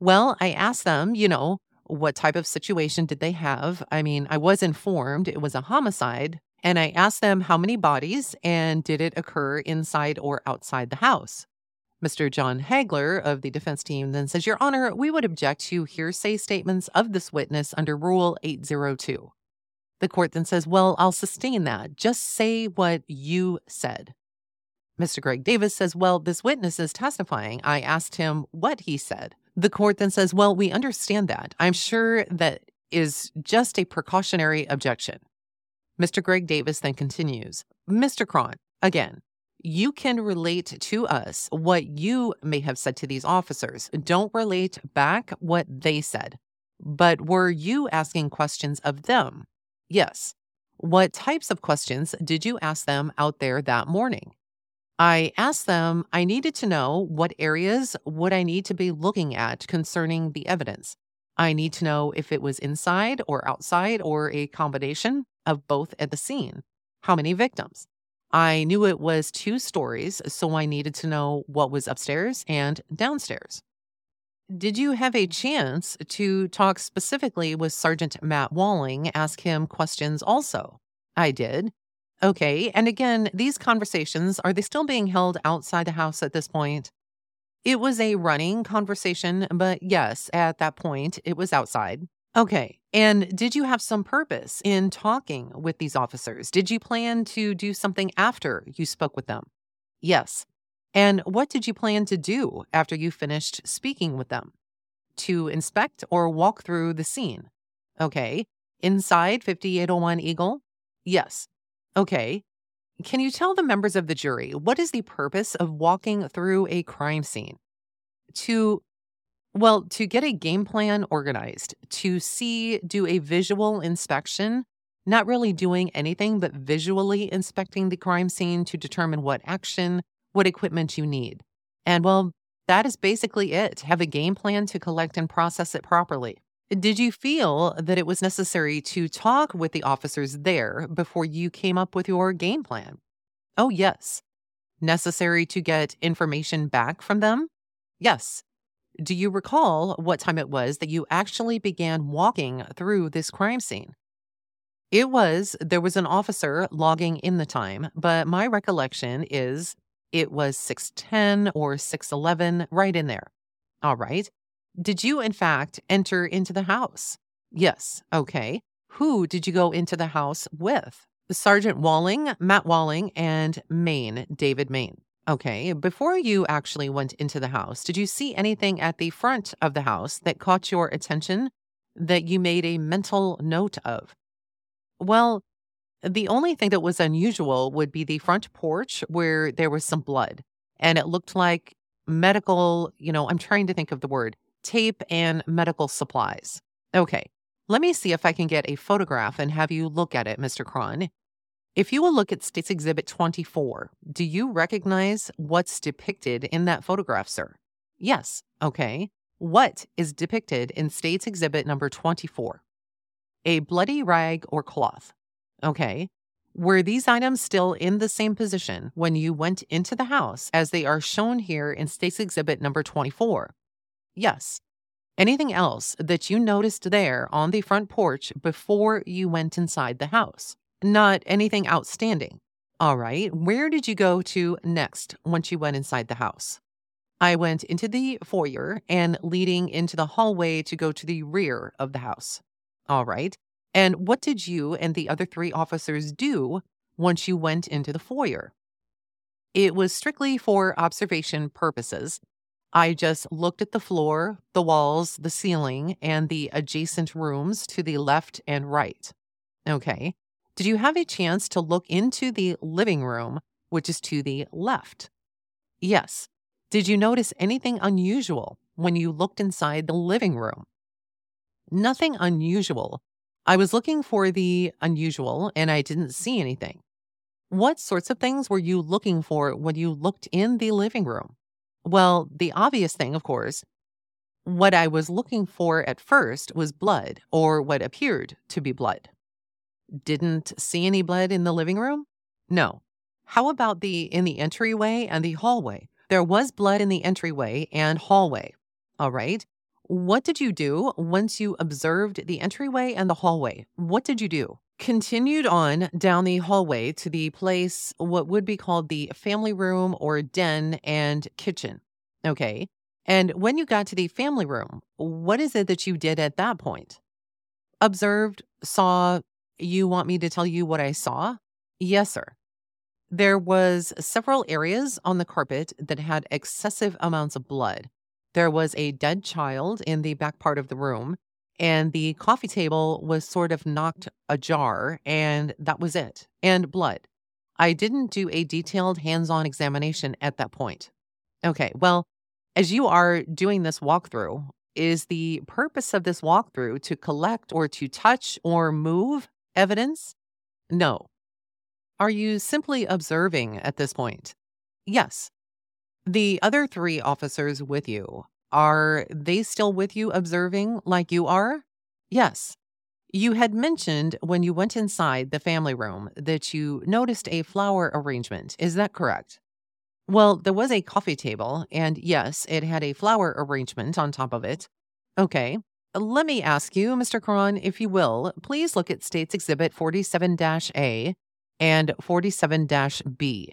Well, I asked them, you know, what type of situation did they have? I mean, I was informed it was a homicide, and I asked them how many bodies and did it occur inside or outside the house? Mr. John Hagler of the defense team then says, Your Honor, we would object to hearsay statements of this witness under Rule 802. The court then says, Well, I'll sustain that. Just say what you said. Mr. Greg Davis says, Well, this witness is testifying. I asked him what he said. The court then says, Well, we understand that. I'm sure that is just a precautionary objection. Mr. Greg Davis then continues, Mr. Cron, again, you can relate to us what you may have said to these officers. Don't relate back what they said. But were you asking questions of them? Yes. What types of questions did you ask them out there that morning? I asked them, I needed to know what areas would I need to be looking at concerning the evidence. I need to know if it was inside or outside or a combination of both at the scene. How many victims? I knew it was two stories, so I needed to know what was upstairs and downstairs. Did you have a chance to talk specifically with Sergeant Matt Walling, ask him questions also? I did. Okay, and again, these conversations, are they still being held outside the house at this point? It was a running conversation, but yes, at that point, it was outside. Okay. And did you have some purpose in talking with these officers? Did you plan to do something after you spoke with them? Yes. And what did you plan to do after you finished speaking with them? To inspect or walk through the scene? Okay. Inside 5801 Eagle? Yes. Okay. Can you tell the members of the jury what is the purpose of walking through a crime scene? To well, to get a game plan organized, to see, do a visual inspection, not really doing anything but visually inspecting the crime scene to determine what action, what equipment you need. And well, that is basically it. Have a game plan to collect and process it properly. Did you feel that it was necessary to talk with the officers there before you came up with your game plan? Oh, yes. Necessary to get information back from them? Yes. Do you recall what time it was that you actually began walking through this crime scene? It was, there was an officer logging in the time, but my recollection is it was 610 or 611, right in there. All right. Did you, in fact, enter into the house? Yes. Okay. Who did you go into the house with? Sergeant Walling, Matt Walling, and Maine, David Maine. Okay. Before you actually went into the house, did you see anything at the front of the house that caught your attention that you made a mental note of? Well, the only thing that was unusual would be the front porch where there was some blood and it looked like medical, you know, I'm trying to think of the word tape and medical supplies. Okay, let me see if I can get a photograph and have you look at it, Mr. Cron. If you will look at States Exhibit 24, do you recognize what's depicted in that photograph, sir? Yes. Okay. What is depicted in States Exhibit number 24? A bloody rag or cloth. Okay. Were these items still in the same position when you went into the house as they are shown here in States Exhibit number 24? Yes. Anything else that you noticed there on the front porch before you went inside the house? Not anything outstanding. All right. Where did you go to next once you went inside the house? I went into the foyer and leading into the hallway to go to the rear of the house. All right. And what did you and the other three officers do once you went into the foyer? It was strictly for observation purposes. I just looked at the floor, the walls, the ceiling, and the adjacent rooms to the left and right. Okay. Did you have a chance to look into the living room, which is to the left? Yes. Did you notice anything unusual when you looked inside the living room? Nothing unusual. I was looking for the unusual and I didn't see anything. What sorts of things were you looking for when you looked in the living room? Well, the obvious thing, of course, what I was looking for at first was blood, or what appeared to be blood. Didn't see any blood in the living room? No. How about the in the entryway and the hallway? There was blood in the entryway and hallway. All right. What did you do once you observed the entryway and the hallway? What did you do? Continued on down the hallway to the place, what would be called the family room or den and kitchen. Okay. And when you got to the family room, what is it that you did at that point? Observed, saw, you want me to tell you what I saw? Yes, sir. There was several areas on the carpet that had excessive amounts of blood. There was a dead child in the back part of the room and the coffee table was sort of knocked ajar, and that was it, and blood. I didn't do a detailed hands on examination at that point. Okay, well, as you are doing this walkthrough, is the purpose of this walkthrough to collect or to touch or move evidence? No. Are you simply observing at this point? Yes. The other three officers with you, are they still with you observing like you are? Yes. You had mentioned when you went inside the family room that you noticed a flower arrangement. Is that correct? Well, there was a coffee table, and yes, it had a flower arrangement on top of it. Okay. Let me ask you, Mr. Cron, if you will, please look at States Exhibit 47 A and 47 B.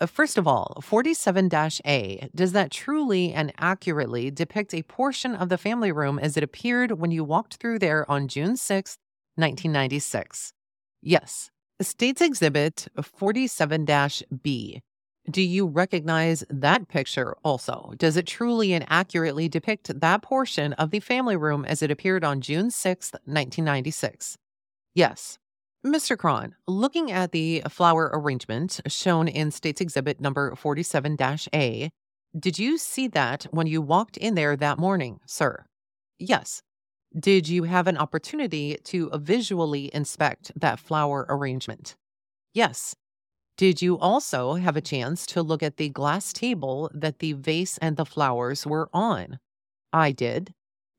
Uh, first of all, 47 A, does that truly and accurately depict a portion of the family room as it appeared when you walked through there on June 6, 1996? Yes. States Exhibit 47 B. Do you recognize that picture also? Does it truly and accurately depict that portion of the family room as it appeared on June 6, 1996? Yes. Mr. Cron, looking at the flower arrangement shown in States Exhibit number 47 A, did you see that when you walked in there that morning, sir? Yes. Did you have an opportunity to visually inspect that flower arrangement? Yes. Did you also have a chance to look at the glass table that the vase and the flowers were on? I did.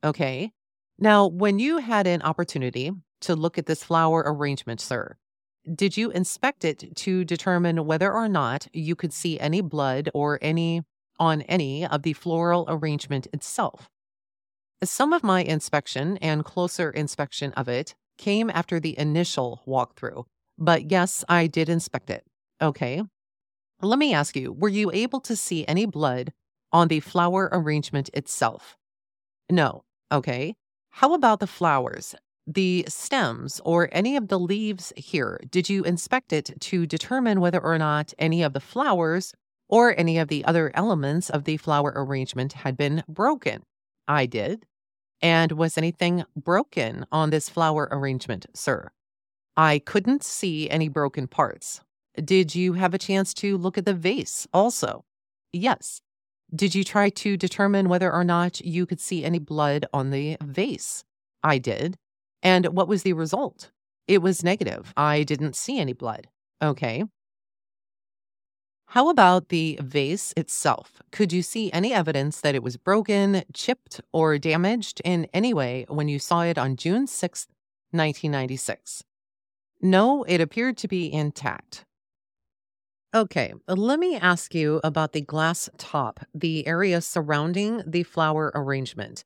Okay. Now, when you had an opportunity to look at this flower arrangement, sir, did you inspect it to determine whether or not you could see any blood or any on any of the floral arrangement itself? Some of my inspection and closer inspection of it came after the initial walkthrough, but yes, I did inspect it. Okay. Let me ask you were you able to see any blood on the flower arrangement itself? No. Okay. How about the flowers? The stems or any of the leaves here, did you inspect it to determine whether or not any of the flowers or any of the other elements of the flower arrangement had been broken? I did. And was anything broken on this flower arrangement, sir? I couldn't see any broken parts. Did you have a chance to look at the vase also? Yes. Did you try to determine whether or not you could see any blood on the vase? I did. And what was the result? It was negative. I didn't see any blood. Okay. How about the vase itself? Could you see any evidence that it was broken, chipped, or damaged in any way when you saw it on June 6, 1996? No, it appeared to be intact. Okay, let me ask you about the glass top, the area surrounding the flower arrangement.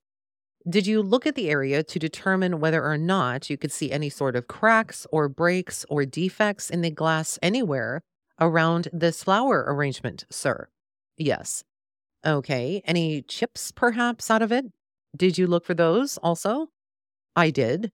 Did you look at the area to determine whether or not you could see any sort of cracks or breaks or defects in the glass anywhere around this flower arrangement, sir? Yes. Okay, any chips perhaps out of it? Did you look for those also? I did.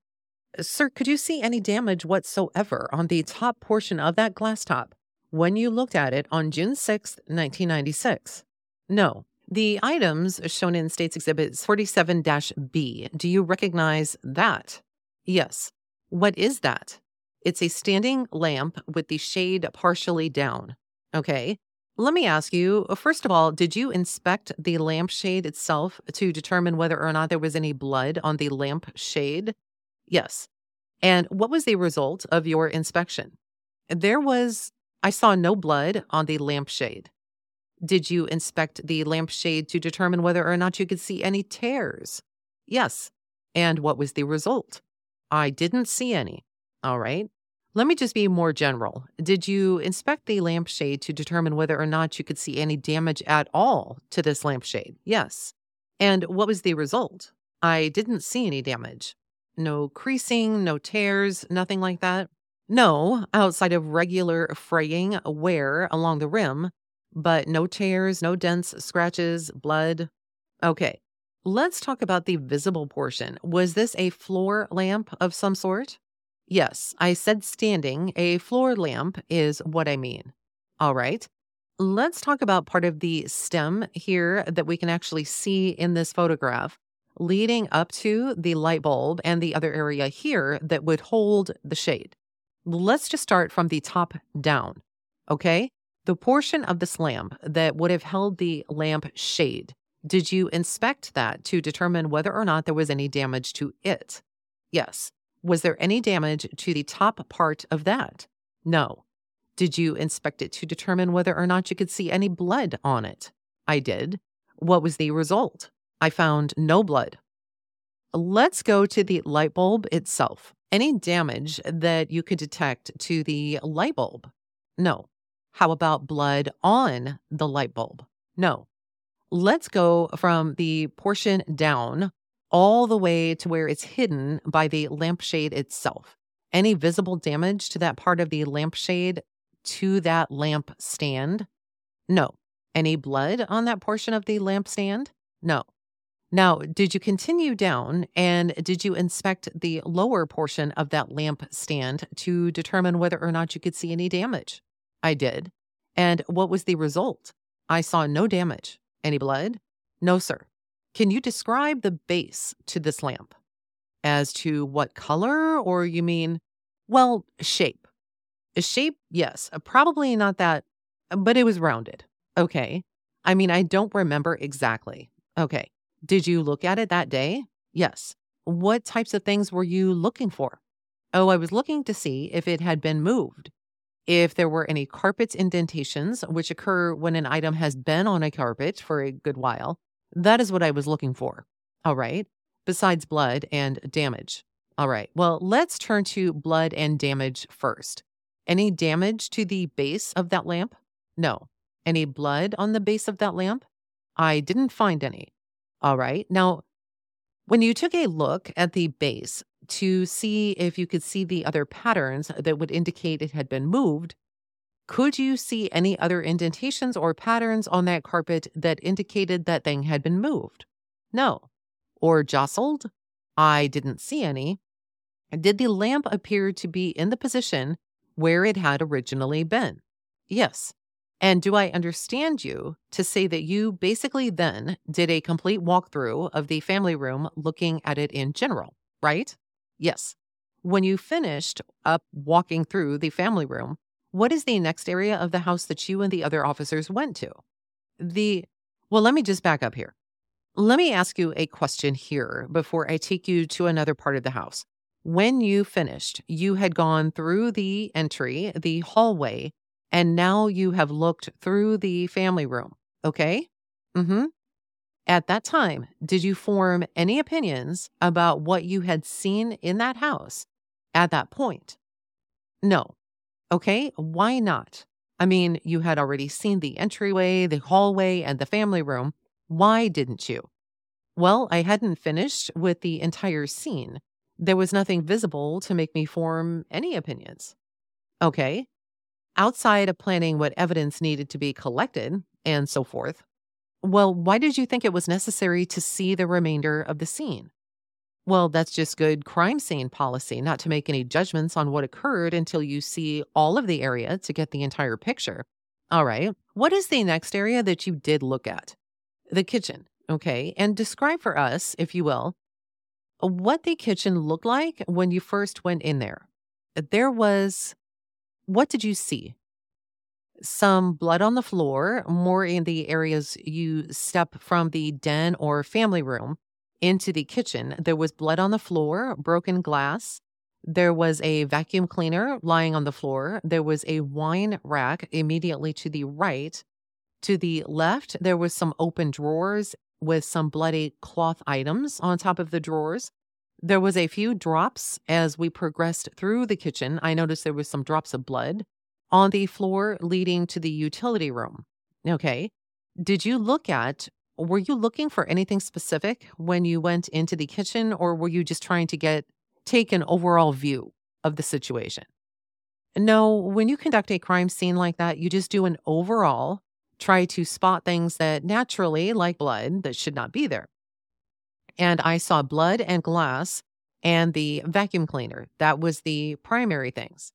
Sir, could you see any damage whatsoever on the top portion of that glass top? when you looked at it on June 6, 1996? No. The items shown in States Exhibit 47 B, do you recognize that? Yes. What is that? It's a standing lamp with the shade partially down. Okay. Let me ask you first of all, did you inspect the lampshade itself to determine whether or not there was any blood on the lamp shade? Yes. And what was the result of your inspection? There was I saw no blood on the lampshade. Did you inspect the lampshade to determine whether or not you could see any tears? Yes. And what was the result? I didn't see any. All right. Let me just be more general. Did you inspect the lampshade to determine whether or not you could see any damage at all to this lampshade? Yes. And what was the result? I didn't see any damage. No creasing, no tears, nothing like that. No, outside of regular fraying wear along the rim, but no tears, no dents, scratches, blood. Okay, let's talk about the visible portion. Was this a floor lamp of some sort? Yes, I said standing. A floor lamp is what I mean. All right. Let's talk about part of the stem here that we can actually see in this photograph leading up to the light bulb and the other area here that would hold the shade. Let's just start from the top down. Okay. The portion of this lamp that would have held the lamp shade, did you inspect that to determine whether or not there was any damage to it? Yes. Was there any damage to the top part of that? No. Did you inspect it to determine whether or not you could see any blood on it? I did. What was the result? I found no blood. Let's go to the light bulb itself. Any damage that you could detect to the light bulb? No. How about blood on the light bulb? No. Let's go from the portion down all the way to where it's hidden by the lampshade itself. Any visible damage to that part of the lampshade to that lamp stand? No. Any blood on that portion of the lamp stand? No. Now, did you continue down and did you inspect the lower portion of that lamp stand to determine whether or not you could see any damage? I did. And what was the result? I saw no damage. Any blood? No, sir. Can you describe the base to this lamp? As to what color, or you mean, well, shape? A shape, yes, uh, probably not that, but it was rounded. Okay. I mean, I don't remember exactly. Okay. Did you look at it that day? Yes. What types of things were you looking for? Oh, I was looking to see if it had been moved. If there were any carpet indentations, which occur when an item has been on a carpet for a good while, that is what I was looking for. All right. besides blood and damage? All right. Well, let's turn to blood and damage first. Any damage to the base of that lamp? No. Any blood on the base of that lamp? I didn't find any. All right. Now, when you took a look at the base to see if you could see the other patterns that would indicate it had been moved, could you see any other indentations or patterns on that carpet that indicated that thing had been moved? No. Or jostled? I didn't see any. Did the lamp appear to be in the position where it had originally been? Yes. And do I understand you to say that you basically then did a complete walkthrough of the family room looking at it in general, right? Yes. When you finished up walking through the family room, what is the next area of the house that you and the other officers went to? The, well, let me just back up here. Let me ask you a question here before I take you to another part of the house. When you finished, you had gone through the entry, the hallway, and now you have looked through the family room. Okay? Mm hmm. At that time, did you form any opinions about what you had seen in that house at that point? No. Okay, why not? I mean, you had already seen the entryway, the hallway, and the family room. Why didn't you? Well, I hadn't finished with the entire scene. There was nothing visible to make me form any opinions. Okay. Outside of planning what evidence needed to be collected and so forth, well, why did you think it was necessary to see the remainder of the scene? Well, that's just good crime scene policy, not to make any judgments on what occurred until you see all of the area to get the entire picture. All right. What is the next area that you did look at? The kitchen. Okay. And describe for us, if you will, what the kitchen looked like when you first went in there. There was, what did you see? Some blood on the floor, more in the areas you step from the den or family room into the kitchen. There was blood on the floor, broken glass. There was a vacuum cleaner lying on the floor. There was a wine rack immediately to the right. To the left, there was some open drawers with some bloody cloth items on top of the drawers. There was a few drops as we progressed through the kitchen. I noticed there was some drops of blood on the floor leading to the utility room. Okay. Did you look at were you looking for anything specific when you went into the kitchen, or were you just trying to get take an overall view of the situation? No, when you conduct a crime scene like that, you just do an overall, try to spot things that naturally, like blood, that should not be there. And I saw blood and glass and the vacuum cleaner. That was the primary things.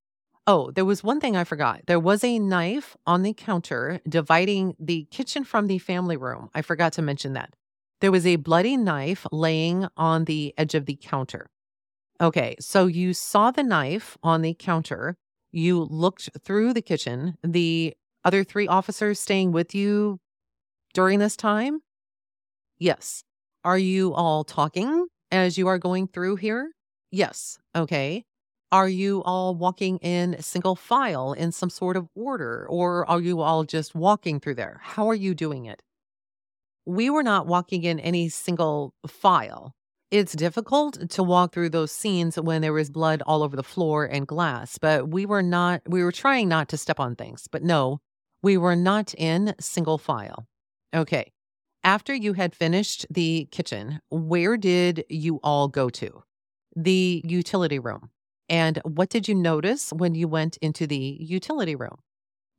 Oh, there was one thing I forgot. There was a knife on the counter dividing the kitchen from the family room. I forgot to mention that. There was a bloody knife laying on the edge of the counter. Okay, so you saw the knife on the counter. You looked through the kitchen. The other three officers staying with you during this time? Yes. Are you all talking as you are going through here? Yes. Okay. Are you all walking in single file in some sort of order, or are you all just walking through there? How are you doing it? We were not walking in any single file. It's difficult to walk through those scenes when there is blood all over the floor and glass, but we were not, we were trying not to step on things. But no, we were not in single file. Okay. After you had finished the kitchen, where did you all go to? The utility room. And what did you notice when you went into the utility room?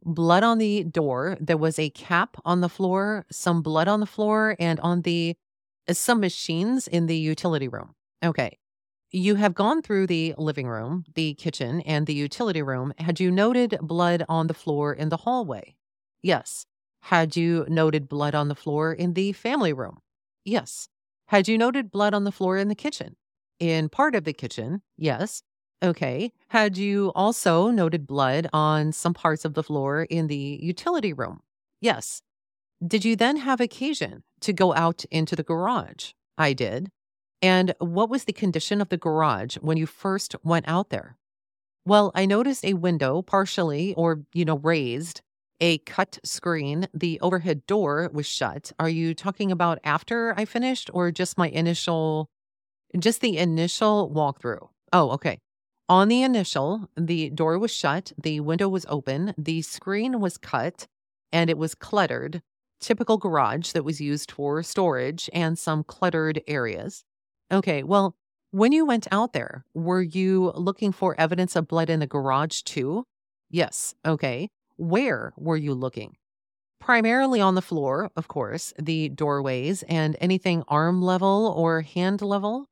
Blood on the door. There was a cap on the floor, some blood on the floor, and on the uh, some machines in the utility room. Okay. You have gone through the living room, the kitchen, and the utility room. Had you noted blood on the floor in the hallway? Yes. Had you noted blood on the floor in the family room? Yes. Had you noted blood on the floor in the kitchen? In part of the kitchen, yes. Okay. Had you also noted blood on some parts of the floor in the utility room? Yes. Did you then have occasion to go out into the garage? I did. And what was the condition of the garage when you first went out there? Well, I noticed a window partially or, you know, raised, a cut screen, the overhead door was shut. Are you talking about after I finished or just my initial Just the initial walkthrough. Oh, okay. On the initial, the door was shut, the window was open, the screen was cut, and it was cluttered. Typical garage that was used for storage and some cluttered areas. Okay, well, when you went out there, were you looking for evidence of blood in the garage too? Yes. Okay. Where were you looking? Primarily on the floor, of course, the doorways, and anything arm level or hand level.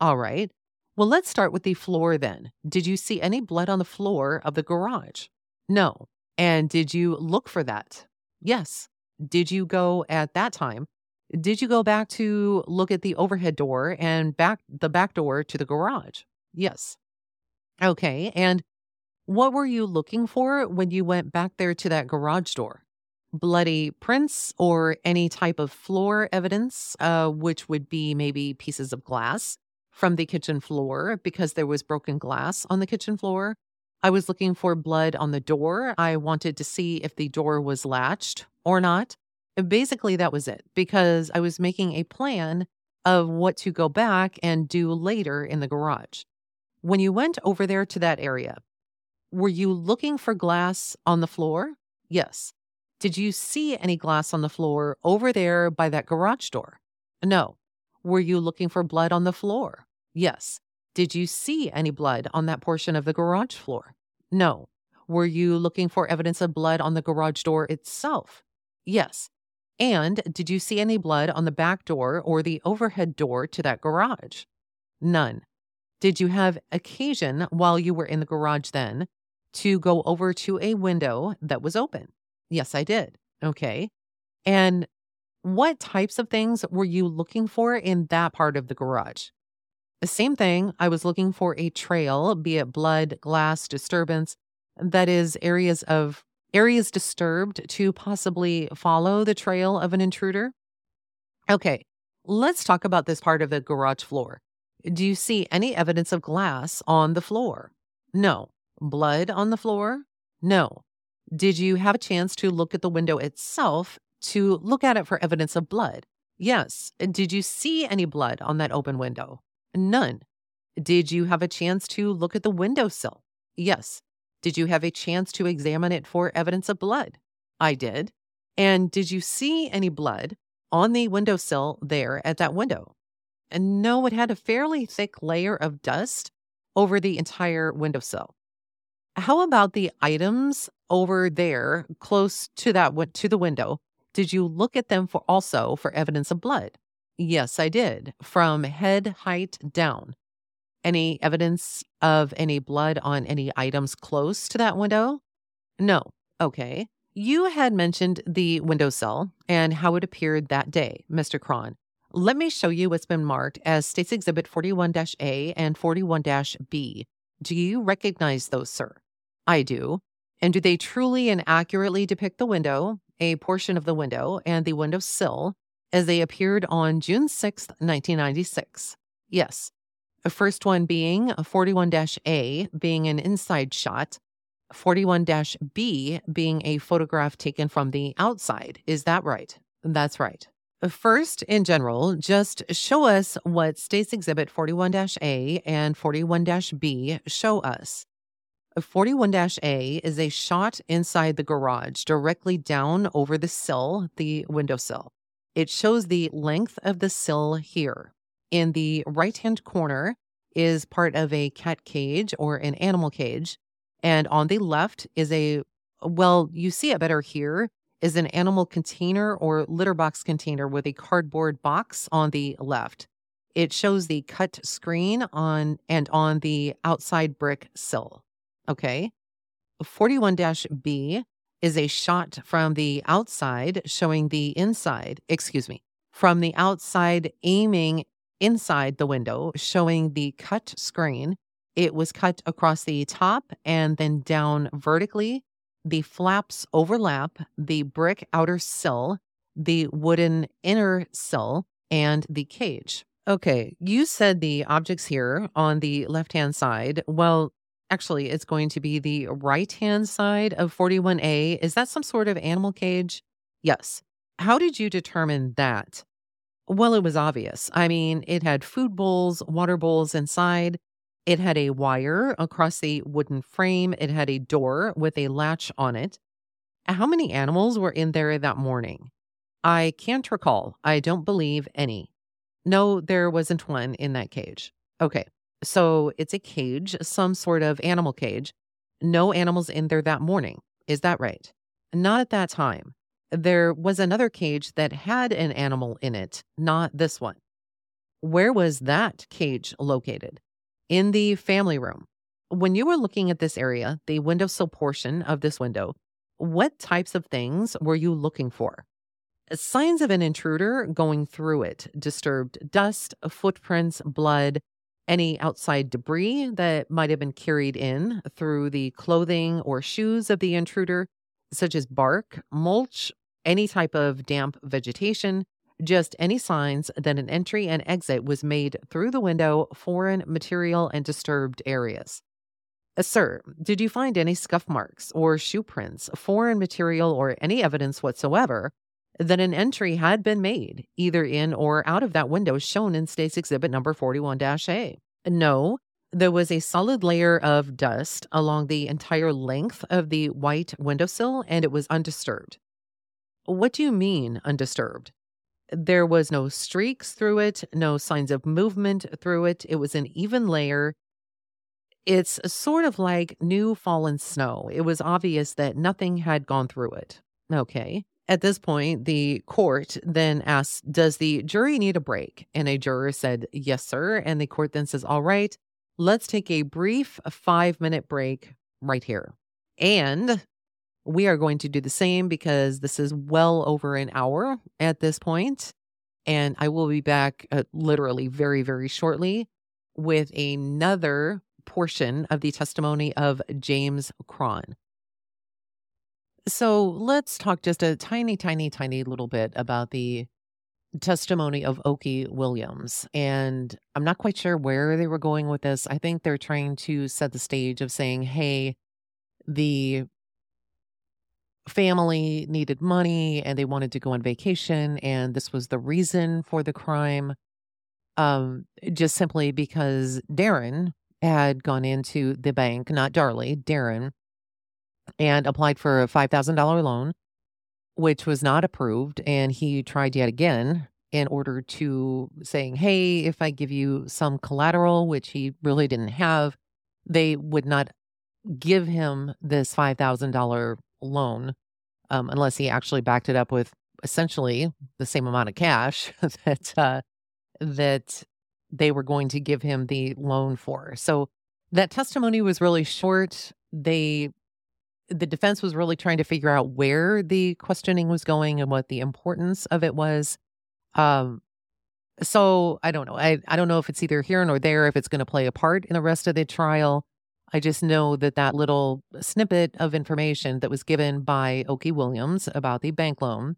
All right. Well, let's start with the floor then. Did you see any blood on the floor of the garage? No. And did you look for that? Yes. Did you go at that time? Did you go back to look at the overhead door and back the back door to the garage? Yes. Okay. And what were you looking for when you went back there to that garage door? Bloody prints or any type of floor evidence, uh, which would be maybe pieces of glass from the kitchen floor because there was broken glass on the kitchen floor. I was looking for blood on the door. I wanted to see if the door was latched or not. And basically, that was it because I was making a plan of what to go back and do later in the garage. When you went over there to that area, were you looking for glass on the floor? Yes. Did you see any glass on the floor over there by that garage door? No. Were you looking for blood on the floor? Yes. Did you see any blood on that portion of the garage floor? No. Were you looking for evidence of blood on the garage door itself? Yes. And did you see any blood on the back door or the overhead door to that garage? None. Did you have occasion while you were in the garage then to go over to a window that was open? Yes, I did. Okay. And what types of things were you looking for in that part of the garage? The same thing. I was looking for a trail, be it blood, glass, disturbance, that is areas of areas disturbed to possibly follow the trail of an intruder. Okay, let's talk about this part of the garage floor. Do you see any evidence of glass on the floor? No. Blood on the floor? No. Did you have a chance to look at the window itself to look at it for evidence of blood? Yes. Did you see any blood on that open window? None. Did you have a chance to look at the windowsill? Yes. Did you have a chance to examine it for evidence of blood? I did. And did you see any blood on the windowsill there at that window? And no, it had a fairly thick layer of dust over the entire windowsill. How about the items over there close to that to the window? Did you look at them for also for evidence of blood? Yes, I did. From head height down. Any evidence of any blood on any items close to that window? No. Okay. You had mentioned the windowsill and how it appeared that day, Mr. Cron. Let me show you what's been marked as States Exhibit 41 A and 41 B. Do you recognize those, sir? I do. And do they truly and accurately depict the window, a portion of the window, and the window sill as they appeared on June 6, 1996? Yes. The first one being 41 A, being an inside shot, 41 B being a photograph taken from the outside. Is that right? That's right. First, in general, just show us what States Exhibit 41 A and 41 B show us. 41 A is a shot inside the garage, directly down over the sill, the windowsill. It shows the length of the sill here. In the right hand corner is part of a cat cage or an animal cage. And on the left is a, well, you see it better here, is an animal container or litter box container with a cardboard box on the left. It shows the cut screen on and on the outside brick sill. Okay. 41 B is a shot from the outside showing the inside, excuse me, from the outside aiming inside the window, showing the cut screen. It was cut across the top and then down vertically. The flaps overlap the brick outer sill, the wooden inner sill, and the cage. Okay, you said the objects here on the left hand side. Well, Actually, it's going to be the right hand side of 41A. Is that some sort of animal cage? Yes. How did you determine that? Well, it was obvious. I mean, it had food bowls, water bowls inside. It had a wire across the wooden frame. It had a door with a latch on it. How many animals were in there that morning? I can't recall. I don't believe any. No, there wasn't one in that cage. Okay, so it's a cage, some sort of animal cage. No animals in there that morning. Is that right? Not at that time. There was another cage that had an animal in it, not this one. Where was that cage located? In the family room. When you were looking at this area, the windowsill portion of this window, what types of things were you looking for? Signs of an intruder going through it, disturbed dust, footprints, blood, any outside debris that might have been carried in through the clothing or shoes of the intruder, such as bark, mulch, any type of damp vegetation, just any signs that an entry and exit was made through the window, foreign material, and disturbed areas. Uh, sir, did you find any scuff marks or shoe prints, foreign material, or any evidence whatsoever that an entry had been made, either in or out of that window shown in State's Exhibit number 41 A. No, there was a solid layer of dust along the entire length of the white windowsill, and it was undisturbed. What do you mean, undisturbed? There was no streaks through it, no signs of movement through it. It was an even layer. It's sort of like new fallen snow. It was obvious that nothing had gone through it. Okay. At this point, the court then asks, Does the jury need a break? And a juror said, Yes, sir. And the court then says, All right, let's take a brief five minute break right here. And we are going to do the same because this is well over an hour at this point, And I will be back uh, literally very, very shortly with another portion of the testimony of James Cron. So let's talk just a tiny, tiny, tiny little bit about the testimony of Okie Williams. And I'm not quite sure where they were going with this. I think they're trying to set the stage of saying, hey, the family needed money and they wanted to go on vacation. And this was the reason for the crime. Um, just simply because Darin had gone into the bank, not Darlie, Darin and applied for a $5,000 loan, which was not approved. And he tried yet again in order to saying, hey, if I give you some collateral, which he really didn't have, they would not give him this $5,000 loan um, unless he actually backed it up with essentially the same amount of cash (laughs) that uh, that they were going to give him the loan for. So that testimony was really short. They the defense was really trying to figure out where the questioning was going and what the importance of it was. Um, so I don't know. I, I don't know if it's either here nor there, if it's going to play a part in the rest of the trial. I just know that that little snippet of information that was given by Okie Williams about the bank loan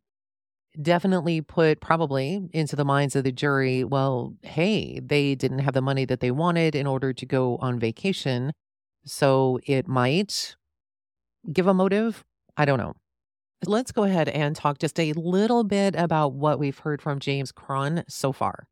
definitely put probably into the minds of the jury well, hey, they didn't have the money that they wanted in order to go on vacation. So it might give a motive? I don't know. Let's go ahead and talk just a little bit about what we've heard from James Cron so far.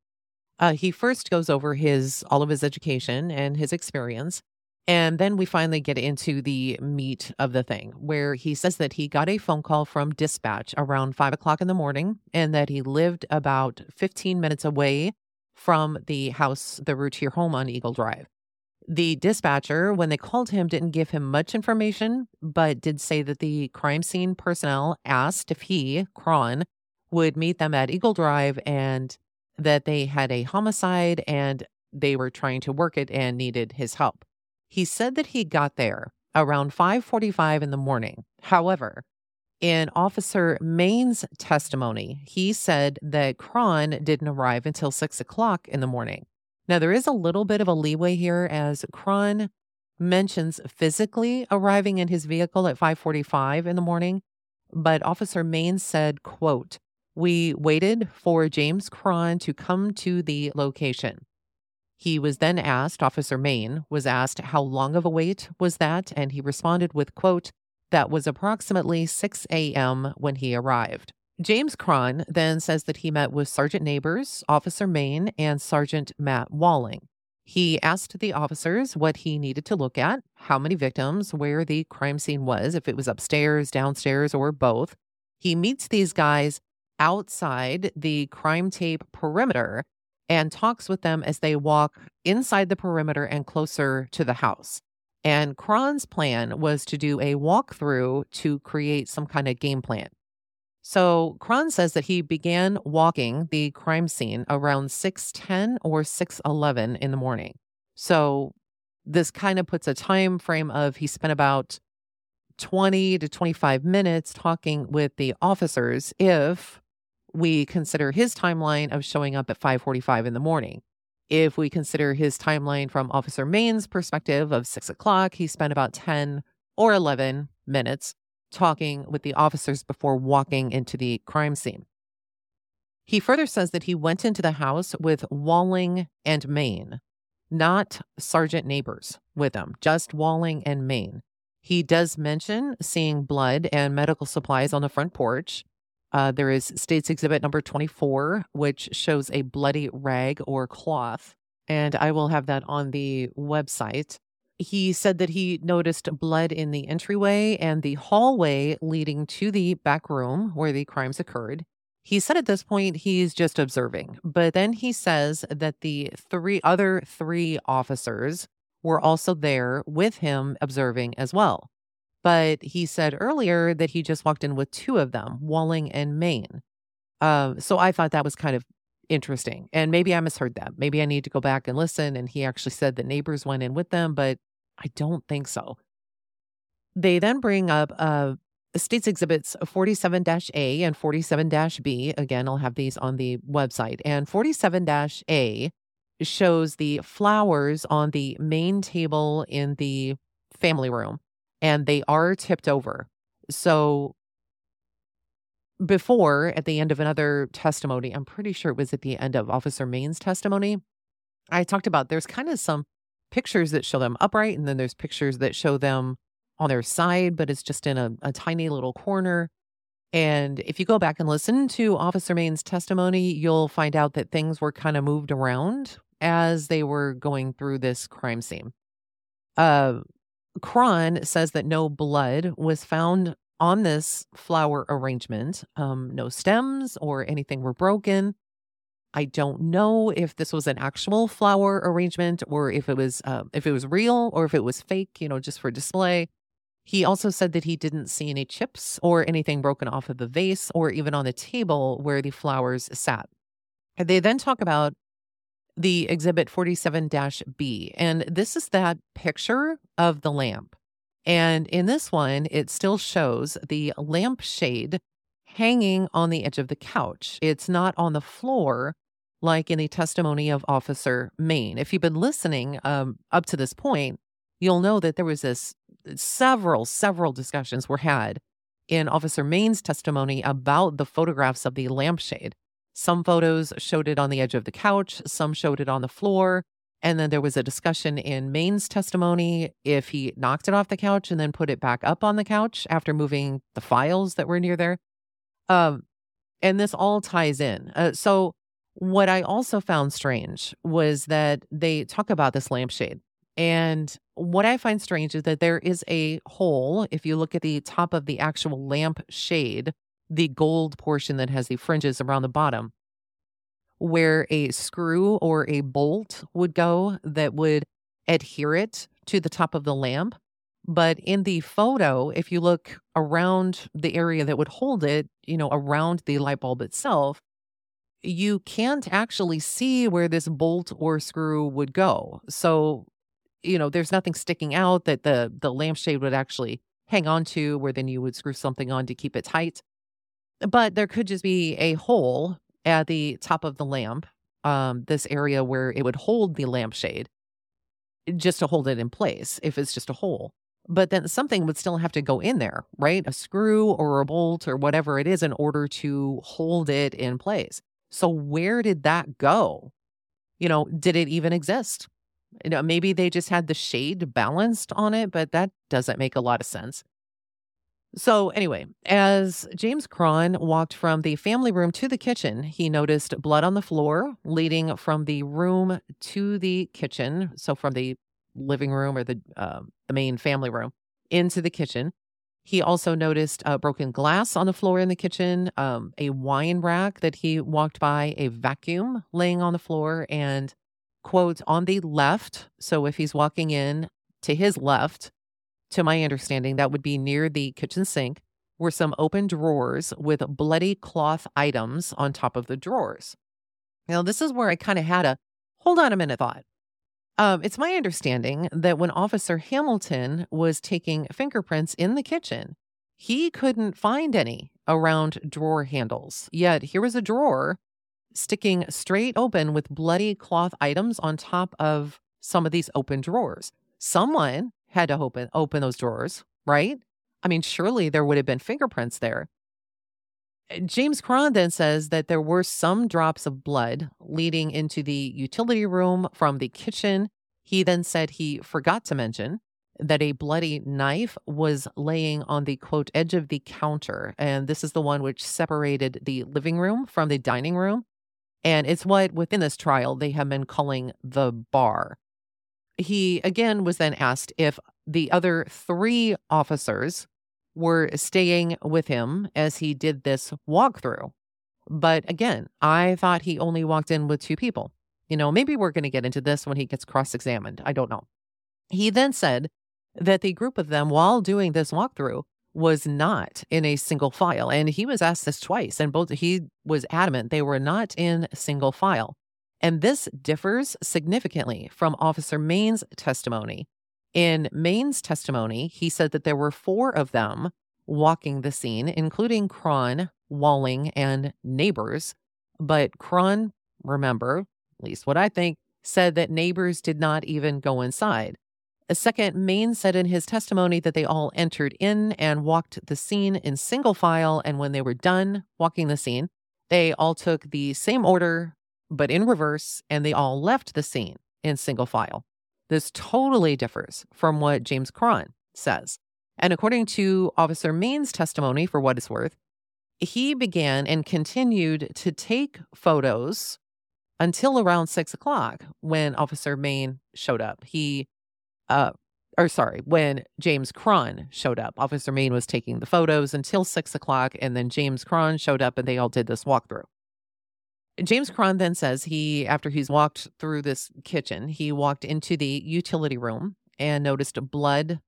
Uh, he first goes over his all of his education and his experience. And then we finally get into the meat of the thing, where he says that he got a phone call from dispatch around five o'clock in the morning and that he lived about 15 minutes away from the house, the Routier home on Eagle Drive. The dispatcher, when they called him, didn't give him much information, but did say that the crime scene personnel asked if he, Cron, would meet them at Eagle Drive and that they had a homicide and they were trying to work it and needed his help. He said that he got there around 5:45 in the morning. However, in Officer Main's testimony, he said that Cron didn't arrive until six o'clock in the morning. Now, there is a little bit of a leeway here as Cron mentions physically arriving in his vehicle at 545 in the morning, but Officer Main said, quote, we waited for James Cron to come to the location. He was then asked, Officer Main was asked how long of a wait was that, and he responded with, quote, that was approximately 6 a.m. when he arrived, James Cron then says that he met with Sergeant Neighbors, Officer Main, and Sergeant Matt Walling. He asked the officers what he needed to look at, how many victims, where the crime scene was, if it was upstairs, downstairs, or both. He meets these guys outside the crime tape perimeter and talks with them as they walk inside the perimeter and closer to the house. And Cron's plan was to do a walkthrough to create some kind of game plan. So Cron says that he began walking the crime scene around 6:10 or 6:11 in the morning. So this kind of puts a time frame of he spent about 20 to 25 minutes talking with the officers if we consider his timeline of showing up at 5:45 in the morning. If we consider his timeline from Officer Main's perspective of six o'clock, he spent about 10 or 11 minutes talking with the officers before walking into the crime scene. He further says that he went into the house with Walling and Main, not Sergeant Neighbors with him, just Walling and Main. He does mention seeing blood and medical supplies on the front porch. Uh, there is States Exhibit number 24, which shows a bloody rag or cloth. And I will have that on the website. He said that he noticed blood in the entryway and the hallway leading to the back room where the crimes occurred. He said at this point he's just observing, but then he says that the three other three officers were also there with him observing as well. But he said earlier that he just walked in with two of them, Walling and Main. Um, so I thought that was kind of interesting. And maybe I misheard that. Maybe I need to go back and listen. And he actually said that Neighbors went in with them, but I don't think so. They then bring up uh, States Exhibits 47 A and 47 B. Again, I'll have these on the website. And 47 A shows the flowers on the main table in the family room, and they are tipped over. So, before at the end of another testimony, I'm pretty sure it was at the end of Officer Main's testimony, I talked about there's kind of some pictures that show them upright, and then there's pictures that show them on their side, but it's just in a, a tiny little corner. And if you go back and listen to Officer Main's testimony, you'll find out that things were kind of moved around as they were going through this crime scene. Uh, Cron says that no blood was found on this flower arrangement. Um, no stems or anything were broken. I don't know if this was an actual flower arrangement or if it was uh, if it was real or if it was fake, you know, just for display. He also said that he didn't see any chips or anything broken off of the vase or even on the table where the flowers sat. They then talk about the exhibit 47 B, and this is that picture of the lamp. And in this one, it still shows the lampshade hanging on the edge of the couch. It's not on the floor like in the testimony of Officer Main. If you've been listening um, up to this point, you'll know that there was this several, several discussions were had in Officer Main's testimony about the photographs of the lampshade. Some photos showed it on the edge of the couch, some showed it on the floor. And then there was a discussion in Main's testimony if he knocked it off the couch and then put it back up on the couch after moving the files that were near there. Um, and this all ties in. Uh, so what I also found strange was that they talk about this lampshade. And what I find strange is that there is a hole. If you look at the top of the actual lamp shade, the gold portion that has the fringes around the bottom, where a screw or a bolt would go that would adhere it to the top of the lamp. But in the photo, if you look around the area that would hold it, you know, around the light bulb itself, you can't actually see where this bolt or screw would go. So, you know, there's nothing sticking out that the the lampshade would actually hang on to where then you would screw something on to keep it tight. But there could just be a hole at the top of the lamp, um, this area where it would hold the lampshade just to hold it in place if it's just a hole. But then something would still have to go in there, right? A screw or a bolt or whatever it is in order to hold it in place. So where did that go? You know, did it even exist? You know, maybe they just had the shade balanced on it, but that doesn't make a lot of sense. So, anyway, as James Cron walked from the family room to the kitchen, he noticed blood on the floor leading from the room to the kitchen. So, from the living room or the, uh, the main family room into the kitchen. He also noticed uh, broken glass on the floor in the kitchen, um, a wine rack that he walked by, a vacuum laying on the floor, and quote, on the left. So, if he's walking in to his left, to my understanding, that would be near the kitchen sink, were some open drawers with bloody cloth items on top of the drawers. Now, this is where I kind of had a hold on a minute thought. Um, it's my understanding that when Officer Hamilton was taking fingerprints in the kitchen, he couldn't find any around drawer handles. Yet here was a drawer sticking straight open with bloody cloth items on top of some of these open drawers. Someone had to open open those drawers, right? I mean, surely there would have been fingerprints there. James Cron then says that there were some drops of blood leading into the utility room from the kitchen. He then said he forgot to mention that a bloody knife was laying on the quote edge of the counter. And this is the one which separated the living room from the dining room. And it's what within this trial they have been calling the bar he again was then asked if the other three officers were staying with him as he did this walkthrough. But again, I thought he only walked in with two people. You know, maybe we're going to get into this when he gets cross examined. I don't know. He then said that the group of them, while doing this walkthrough, was not in a single file. And he was asked this twice, and both he was adamant they were not in single file. And this differs significantly from Officer Main's testimony. In Main's testimony, he said that there were four of them walking the scene, including Cron, Walling, and Neighbors. But Cron, remember, at least what I think, said that Neighbors did not even go inside. A second, Maine said in his testimony that they all entered in and walked the scene in single file. And when they were done walking the scene, they all took the same order but in reverse, and they all left the scene in single file. This totally differs from what James Cron says. And according to Officer Main's testimony, for what it's worth, he began and continued to take photos until around six o'clock when Officer Main showed up. He, uh, or sorry, when James Cron showed up. Officer Main was taking the photos until six o'clock, and then James Cron showed up and they all did this walkthrough. James Cron then says he, after he's walked through this kitchen, he walked into the utility room and noticed blood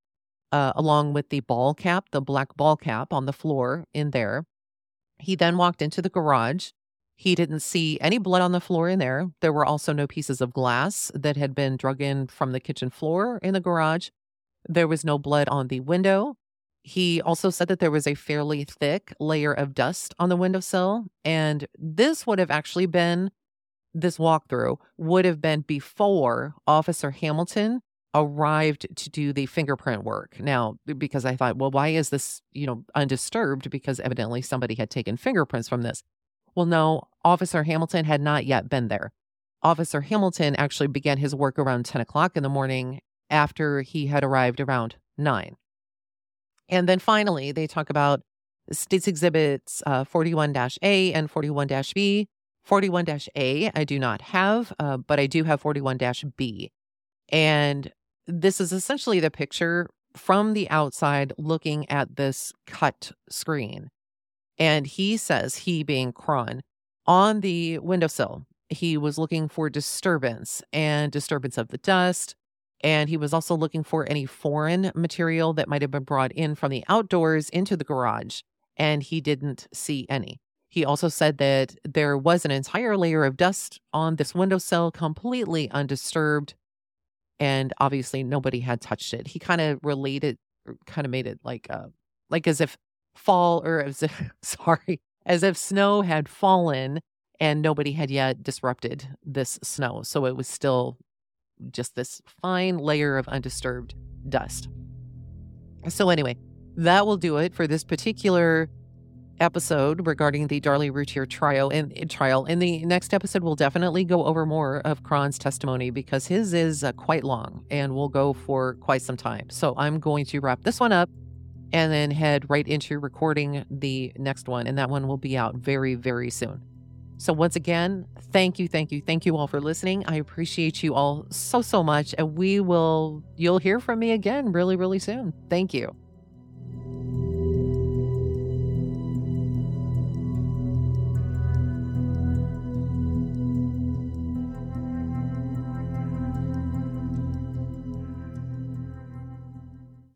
uh, along with the ball cap, the black ball cap on the floor in there. He then walked into the garage. He didn't see any blood on the floor in there. There were also no pieces of glass that had been drug in from the kitchen floor in the garage. There was no blood on the window. He also said that there was a fairly thick layer of dust on the windowsill. And this would have actually been, this walkthrough would have been before Officer Hamilton arrived to do the fingerprint work. Now, because I thought, well, why is this, you know, undisturbed? Because evidently somebody had taken fingerprints from this. Well, no, Officer Hamilton had not yet been there. Officer Hamilton actually began his work around 10 o'clock in the morning after he had arrived around 9. And then finally, they talk about states exhibits uh, 41 A and 41 B. 41 A, I do not have, uh, but I do have 41 B. And this is essentially the picture from the outside looking at this cut screen. And he says, he being Cron, on the windowsill, he was looking for disturbance and disturbance of the dust, and he was also looking for any foreign material that might have been brought in from the outdoors into the garage, and he didn't see any. He also said that there was an entire layer of dust on this windowsill, completely undisturbed, and obviously nobody had touched it. He kind of related, kind of made it like, uh, like as if fall or as if (laughs) sorry, as if snow had fallen and nobody had yet disrupted this snow. So it was still just this fine layer of undisturbed dust. So, anyway, that will do it for this particular episode regarding the Darlie Routier trial. And trial. In the next episode, we'll definitely go over more of Cron's testimony because his is uh, quite long and will go for quite some time. So I'm going to wrap this one up and then head right into recording the next one. And that one will be out very, very soon. So, once again, thank you, thank you, thank you all for listening. I appreciate you all so, so much. And we will, you'll hear from me again really, really soon. Thank you.